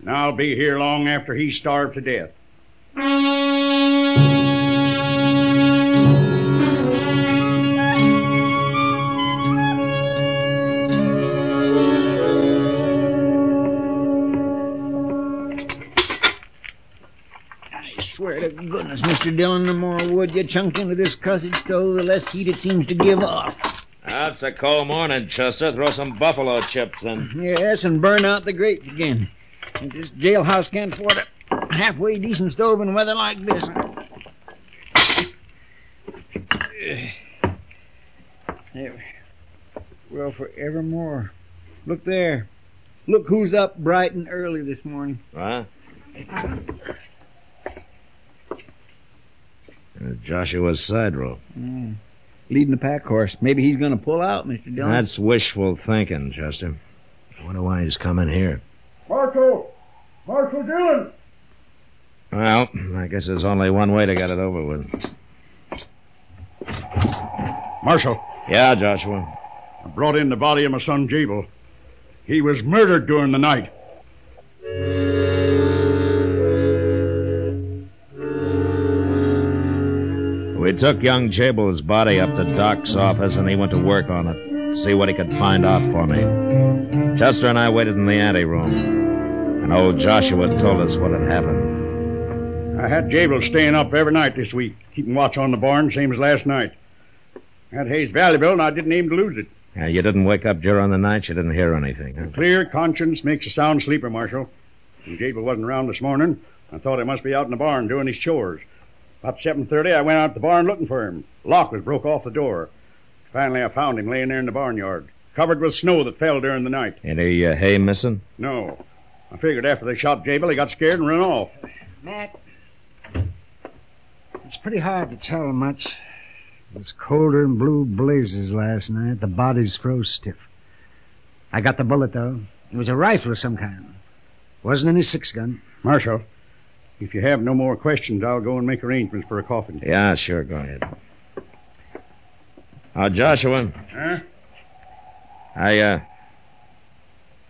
And I'll be here long after he's starved to death. To goodness, Mr. Dillon, the more wood you chunk into this cussed stove, the less heat it seems to give off. That's a cold morning, Chester. Throw some buffalo chips in. Yes, and burn out the grates again. This jailhouse can't afford a halfway decent stove in weather like this. Well, forevermore. Look there. Look who's up bright and early this morning. What? Uh, Joshua's side row. Mm. Leading the pack horse. Maybe he's going to pull out, Mr. Dillon. That's wishful thinking, Chester. I wonder why he's coming here. Marshal! Marshal Dillon! Well, I guess there's only one way to get it over with. Marshal, Yeah, Joshua. I brought in the body of my son Jabel. He was murdered during the night. We took young Jabel's body up to Doc's office, and he went to work on it, to see what he could find out for me. Chester and I waited in the anteroom, and old Joshua told us what had happened. I had Jabel staying up every night this week, keeping watch on the barn, same as last night. That hay's valuable, and I didn't aim to lose it. Yeah, you didn't wake up during the night, you didn't hear anything. Huh? Clear conscience makes a sound sleeper, Marshal. When Jabel wasn't around this morning, I thought he must be out in the barn doing his chores. About 7.30, I went out to the barn looking for him. Lock was broke off the door. Finally, I found him laying there in the barnyard, covered with snow that fell during the night. Any uh, hay missing? No. I figured after they shot Jabel, he got scared and ran off. Matt, it's pretty hard to tell much. It was colder than blue blazes last night. The bodies froze stiff. I got the bullet, though. It was a rifle of some kind. Wasn't any six gun. Marshal, If you have no more questions, I'll go and make arrangements for a coffin. Yeah, sure. Go ahead. Uh, Joshua, Huh? I, uh,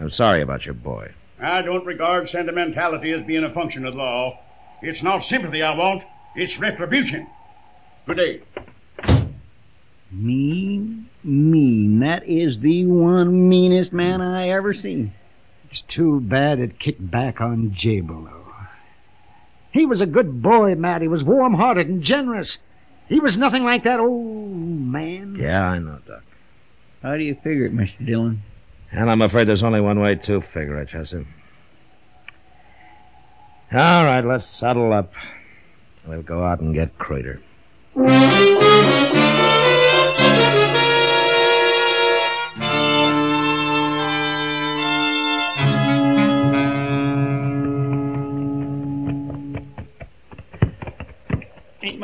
I'm sorry about your boy. I don't regard sentimentality as being a function of law. It's not sympathy I want, it's retribution. Good day. Mean, mean. That is the one meanest man I ever seen. It's too bad it kicked back on Jabelo. He was a good boy, Matt. He was warm-hearted and generous. He was nothing like that old man. Yeah, I know, Doc. How do you figure it, Mr. Dillon? And I'm afraid there's only one way to figure it, Chester. All right, let's saddle up. We'll go out and get Crater.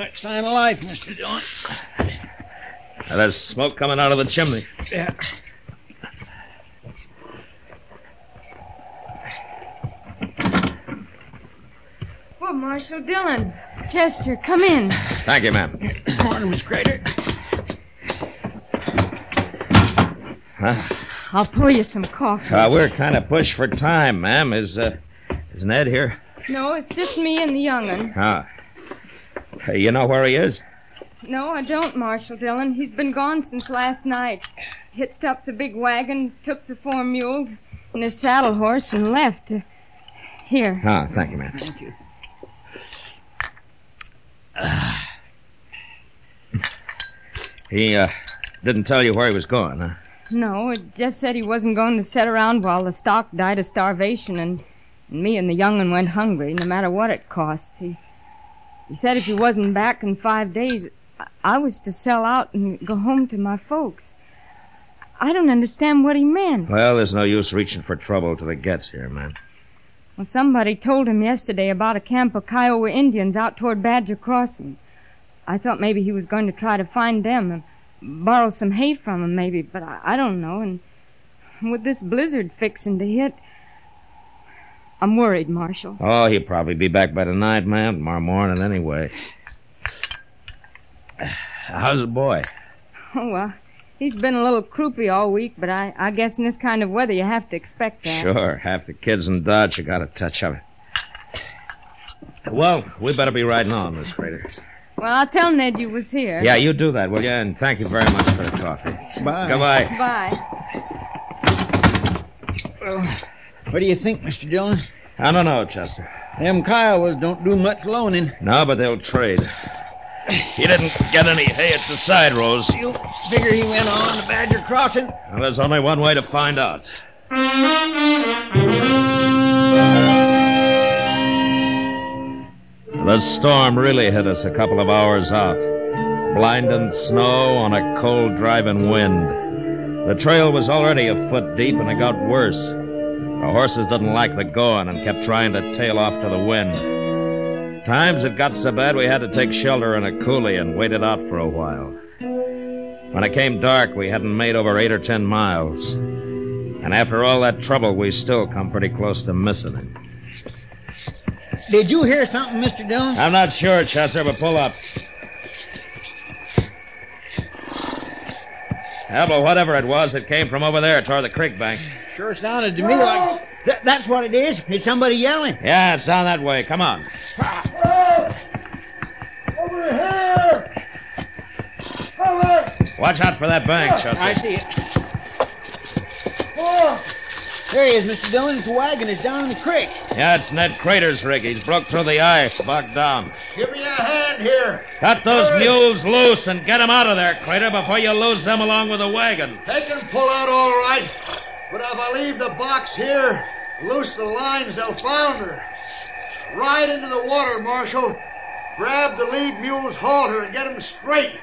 Ain't sign of life, Mr. Dillon. Now, there's smoke coming out of the chimney. Yeah. Well, Marshal Dillon. Chester, come in. Thank you, ma'am. Morning, Miss Crater. Huh? I'll pour you some coffee. Uh, we're kind of pushed for time, ma'am. Is, uh, is Ned here? No, it's just me and the young'un. Ah. Hey, you know where he is? No, I don't, Marshal Dillon. He's been gone since last night. Hitched up the big wagon, took the four mules and his saddle horse, and left. Uh, here. Ah, thank you, ma'am. Thank you. He, uh, didn't tell you where he was going, huh? No, it just said he wasn't going to sit around while the stock died of starvation, and, and me and the young'un went hungry, no matter what it cost. He, he said if he wasn't back in five days, I, was to sell out and go home to my folks. I don't understand what he meant. Well, there's no use reaching for trouble till it gets here, man. Well, somebody told him yesterday about a camp of Kiowa Indians out toward Badger Crossing. I thought maybe he was going to try to find them and borrow some hay from them, maybe, but I, I don't know. And with this blizzard fixing to hit, I'm worried, Marshal. Oh, he'll probably be back by tonight, ma'am. Tomorrow morning, anyway. How's the boy? Oh, well, he's been a little croupy all week, but I, I guess in this kind of weather you have to expect that. Sure. Half the kids in Dodge have got a touch of it. Well, we better be riding on, Miss Crater. Well, I'll tell Ned you was here. Yeah, you do that, will you? And thank you very much for the coffee. Bye. Goodbye. Bye. Well, what do you think, Mr. Dillon? I don't know, Chester. Them Kiowas don't do much loaning. No, but they'll trade. He didn't get any hay at the side rows. You figure he went on to Badger Crossing? Well, there's only one way to find out. The storm really hit us a couple of hours out. Blinding snow on a cold driving wind. The trail was already a foot deep and it got worse. The horses didn't like the going and kept trying to tail off to the wind. Times it got so bad we had to take shelter in a coulee and wait it out for a while. When it came dark, we hadn't made over eight or ten miles. And after all that trouble, we still come pretty close to missing him. Did you hear something, Mr. Dillon? I'm not sure, Chester, but pull up. Hell, but whatever it was, it came from over there toward the creek bank. Sure sounded to me like Th- that's what it is. It's somebody yelling. Yeah, it's down that way. Come on. Over here! Over! Watch out for that bank, Chester. I see it. There he is, Mr. Dillon. His wagon is down in the creek. Yeah, it's Ned Crater's rig. He's broke through the ice, bogged down. Give me a hand here. Cut those mules loose and get 'em out of there, Crater, before you lose them along with the wagon. They can pull out all right. But if I leave the box here, loose the lines, they'll founder. Ride into the water, Marshal. Grab the lead mule's halter and get 'em straight.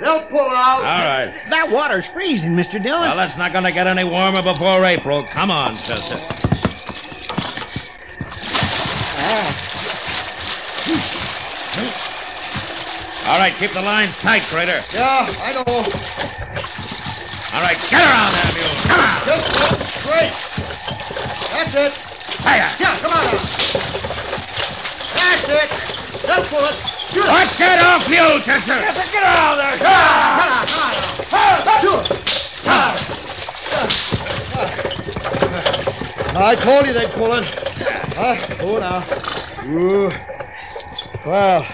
They'll pull out. All right. That water's freezing, Mr. Dillon. Well, it's not going to get any warmer before April. Come on, Chester. All right, keep the lines tight, Crater. Yeah, I know. All right, get around there, mule. Come on. Just hold straight. That's it. Hiya. Yeah, come on now. That's Dick. Let's pull Watch that off you, Chester. Get out there. Ah. Ah. I told you they'd pull it. Huh? Ah, oh, now. Ooh. Well,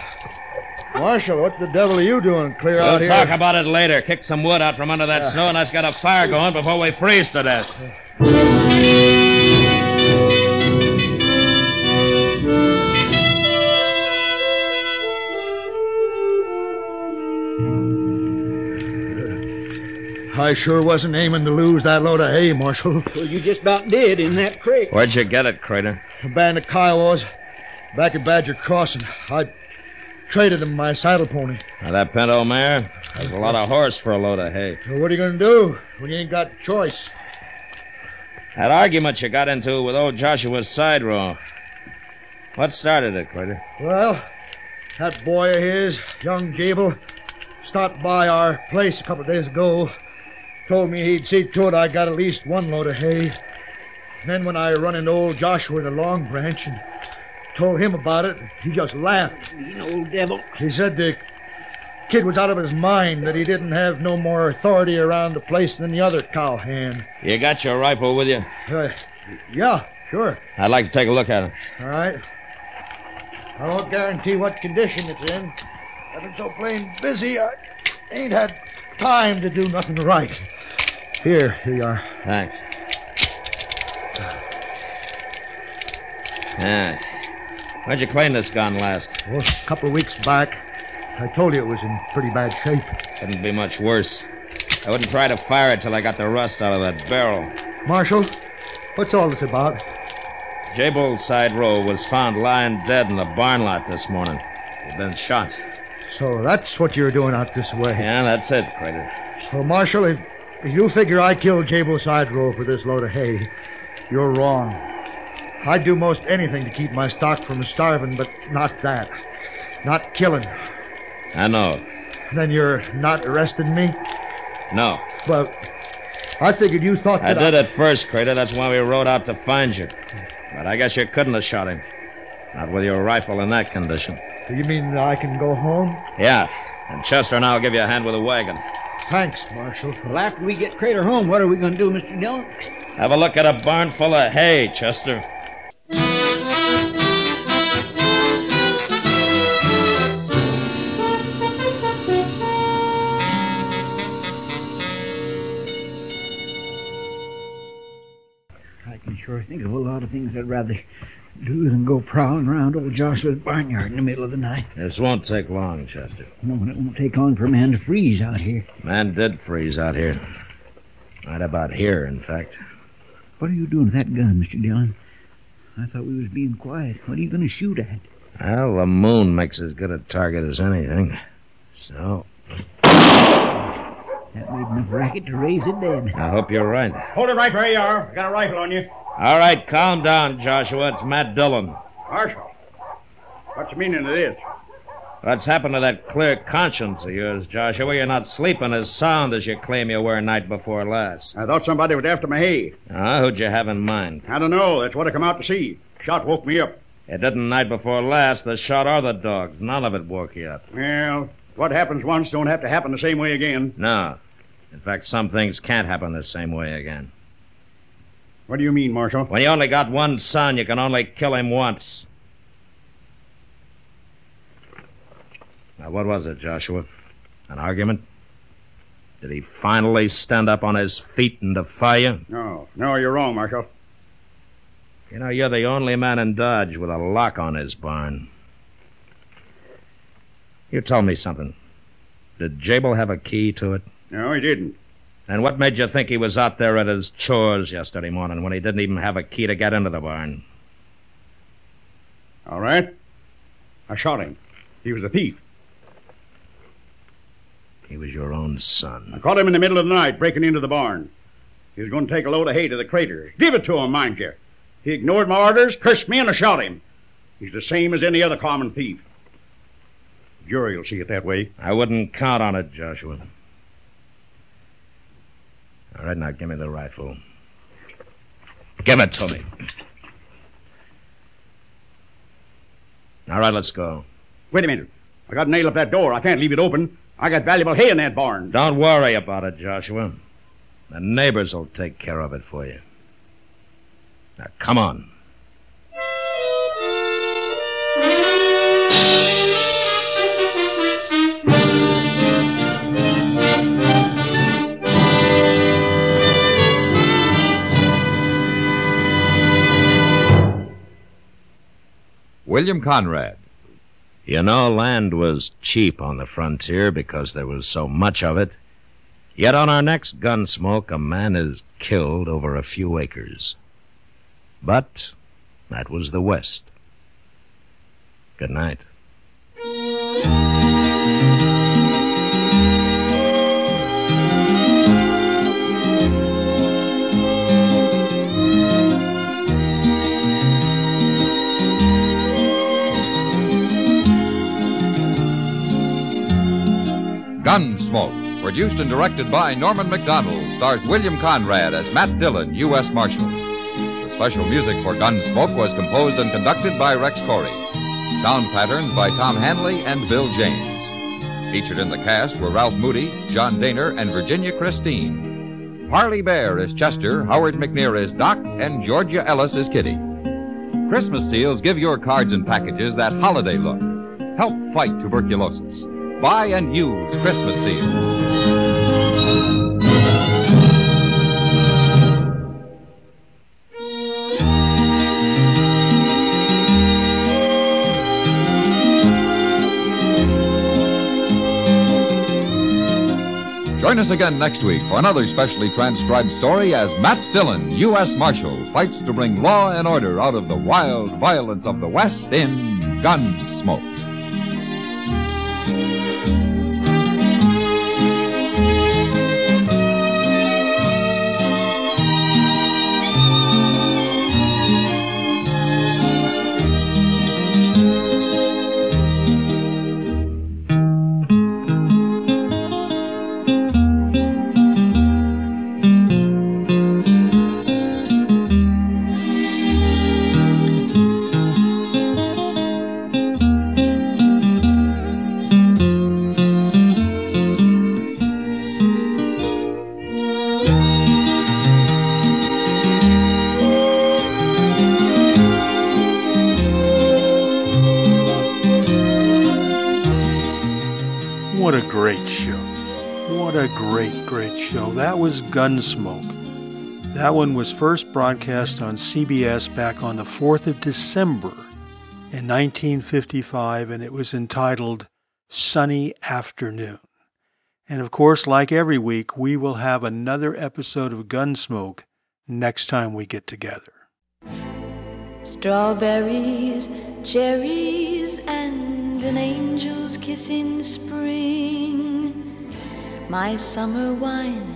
Marshal, what the devil are you doing clear out here? We'll talk about it later. Kick some wood out from under that Yeah. snow, and let's get a fire going before we freeze to death. I sure wasn't aiming to lose that load of hay, Marshal. Well, you just about did in that creek. Where'd you get it, Crater? A band of Kiowas back at Badger Crossing. I traded them my saddle pony. Now, that pinto mare has a lot of horse for a load of hay. Well, what are you going to do when you ain't got choice? That argument you got into with old Joshua's side row. What started it, Crater? Well, that boy of his, young Gable, stopped by our place a couple of days ago. Told me he'd see to it I got at least one load of hay. And then when I run into old Joshua in the Long Branch and told him about it, he just laughed. You old devil. He said the kid was out of his mind, that he didn't have no more authority around the place than the other cowhand. You got your rifle with you? Uh, yeah, sure. I'd like to take a look at it. All right. I won't guarantee what condition it's in. I've been so plain busy, I ain't had time to do nothing right. Here, here you are. Thanks. Yeah. Where'd you clean this gun last? Well, a couple of weeks back, I told you it was in pretty bad shape. Couldn't be much worse. I wouldn't try to fire it till I got the rust out of that barrel. Marshal, what's all this about? Jable's side row was found lying dead in the barn lot this morning. He'd been shot. So that's what you're doing out this way. Yeah, that's it, Crater. Well, Marshal, if you figure I killed Jabo Sidrow for this load of hay, you're wrong. I'd do most anything to keep my stock from starving, but not that. Not killing. I know. Then you're not arresting me? No. Well, I figured you thought I that did at first, Crater. That's why we rode out to find you. But I guess you couldn't have shot him. Not with your rifle in that condition. You mean I can go home? Yeah. And Chester and I'll give you a hand with the wagon. Thanks, Marshal. Well, after we get Crater home, what are we going to do, Mr. Dillon? Have a look at a barn full of hay, Chester. I can sure think of a lot of things I'd rather do than go prowling around old Joshua's barnyard in the middle of the night. This won't take long, Chester. No, and it won't take long for a man to freeze out here. Man did freeze out here. Right about here, in fact. What are you doing with that gun, Mr. Dillon? I thought we was being quiet. What are you going to shoot at? Well, the moon makes as good a target as anything. So, That made enough racket to raise it dead. I hope you're right. Hold it right where you are. I got a rifle on you. All right, calm down, Joshua. It's Matt Dillon. Marshal, what's the meaning of this? What's happened to that clear conscience of yours, Joshua? You're not sleeping as sound as you claim you were night before last. I thought somebody was after my hay. Ah, who'd you have in mind? I don't know. That's what I come out to see. Shot woke me up. It didn't night before last. The shot or the dogs. None of it woke you up. Well, what happens once don't have to happen the same way again. No. In fact, some things can't happen the same way again. What do you mean, Marshal? When you only got one son, you can only kill him once. Now, what was it, Joshua? An argument? Did he finally stand up on his feet and defy you? No, no, you're wrong, Marshal. You know, you're the only man in Dodge with a lock on his barn. You tell me something. Did Jabel have a key to it? No, he didn't. And what made you think he was out there at his chores yesterday morning when he didn't even have a key to get into the barn? All right. I shot him. He was a thief. He was your own son. I caught him in the middle of the night breaking into the barn. He was going to take a load of hay to the craters. Give it to him, mind you. He ignored my orders, cursed me, and I shot him. He's the same as any other common thief. Jury will see it that way. I wouldn't count on it, Joshua. All right, now give me the rifle. Give it to me. All right, let's go. Wait a minute. I got to nail up that door. I can't leave it open. I got valuable hay in that barn. Don't worry about it, Joshua. The neighbors will take care of it for you. Now, come on. William Conrad. You know, land was cheap on the frontier because there was so much of it. Yet on our next gun smoke, a man is killed over a few acres. But that was the West. Good night. Gunsmoke, produced and directed by Norman Macdonnell, stars William Conrad as Matt Dillon, U.S. Marshal. The special music for Gunsmoke was composed and conducted by Rex Koury. Sound patterns by Tom Hanley and Bill James. Featured in the cast were Ralph Moody, John Dehner, and Virginia Christine. Parley Baer is Chester, Howard McNear is Doc, and Georgia Ellis is Kitty. Christmas seals give your cards and packages that holiday look. Help fight tuberculosis. Buy and use Christmas seals. Join us again next week for another specially transcribed story as Matt Dillon, U.S. Marshal, fights to bring law and order out of the wild violence of the West in Gunsmoke. Gunsmoke. That one was first broadcast on CBS back on the 4th of December in 1955, and it was entitled Sunny Afternoon. And of course, like every week, we will have another episode of Gunsmoke next time we get together. Strawberries, cherries, and an angel's kiss in spring. My summer wine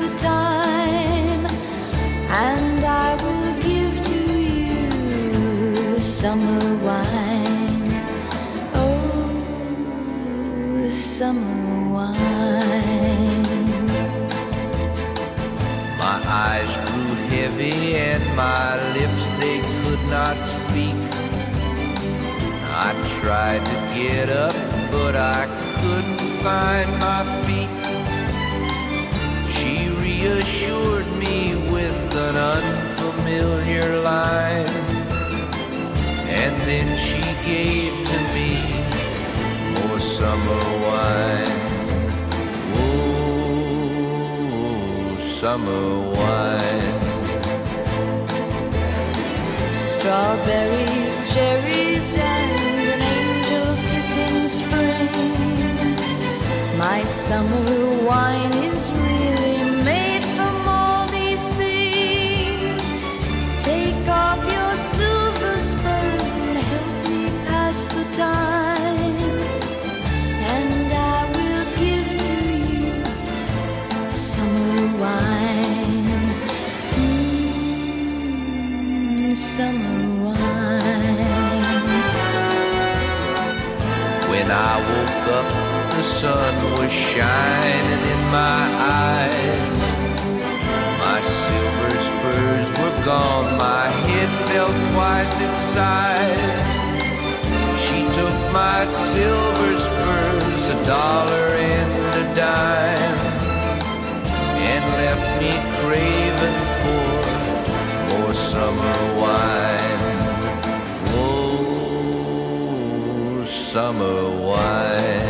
the time. And I will give to you summer wine. Oh, summer wine. My eyes grew heavy and my lips they could not speak. I tried to get up, but I couldn't find my reassured me with an unfamiliar familiar line. And then she gave to me more summer wine. Oh, summer wine. Strawberries, cherries, and an angel's kiss in spring. My summer wine sun was shining in my eyes. My silver spurs were gone, my head felt twice its size. She took my silver spurs, a dollar and a dime, and left me craving for more summer wine. Oh, summer wine.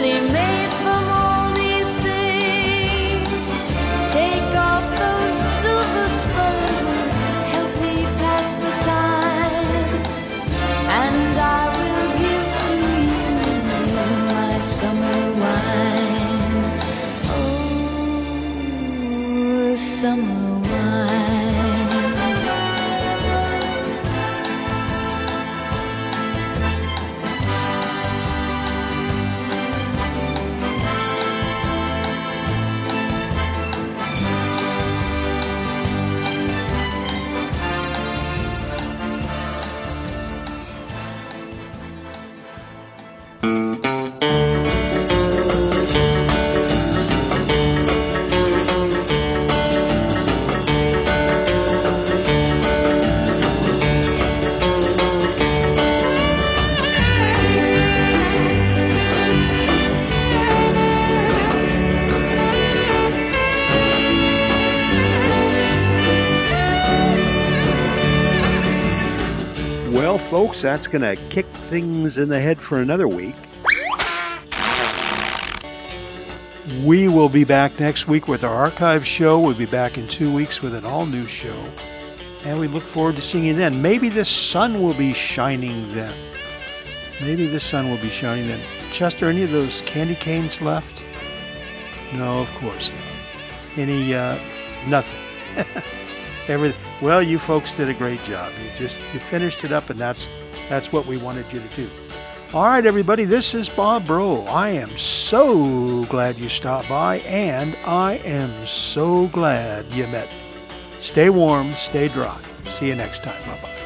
folks, that's going to kick things in the head for another week. We will be back next week with our archive show. We'll be back in two weeks with an all new show. And we look forward to seeing you then. Maybe the sun will be shining then. Maybe the sun will be shining then. Chester, any of those candy canes left? No, of course not. Any, uh, nothing. Everything. Well, you folks did a great job. You just you finished it up, and that's that's what we wanted you to do. All right, everybody. This is Bob Bro. I am so glad you stopped by, and I am so glad you met me. Stay warm, stay dry. See you next time. Bye bye.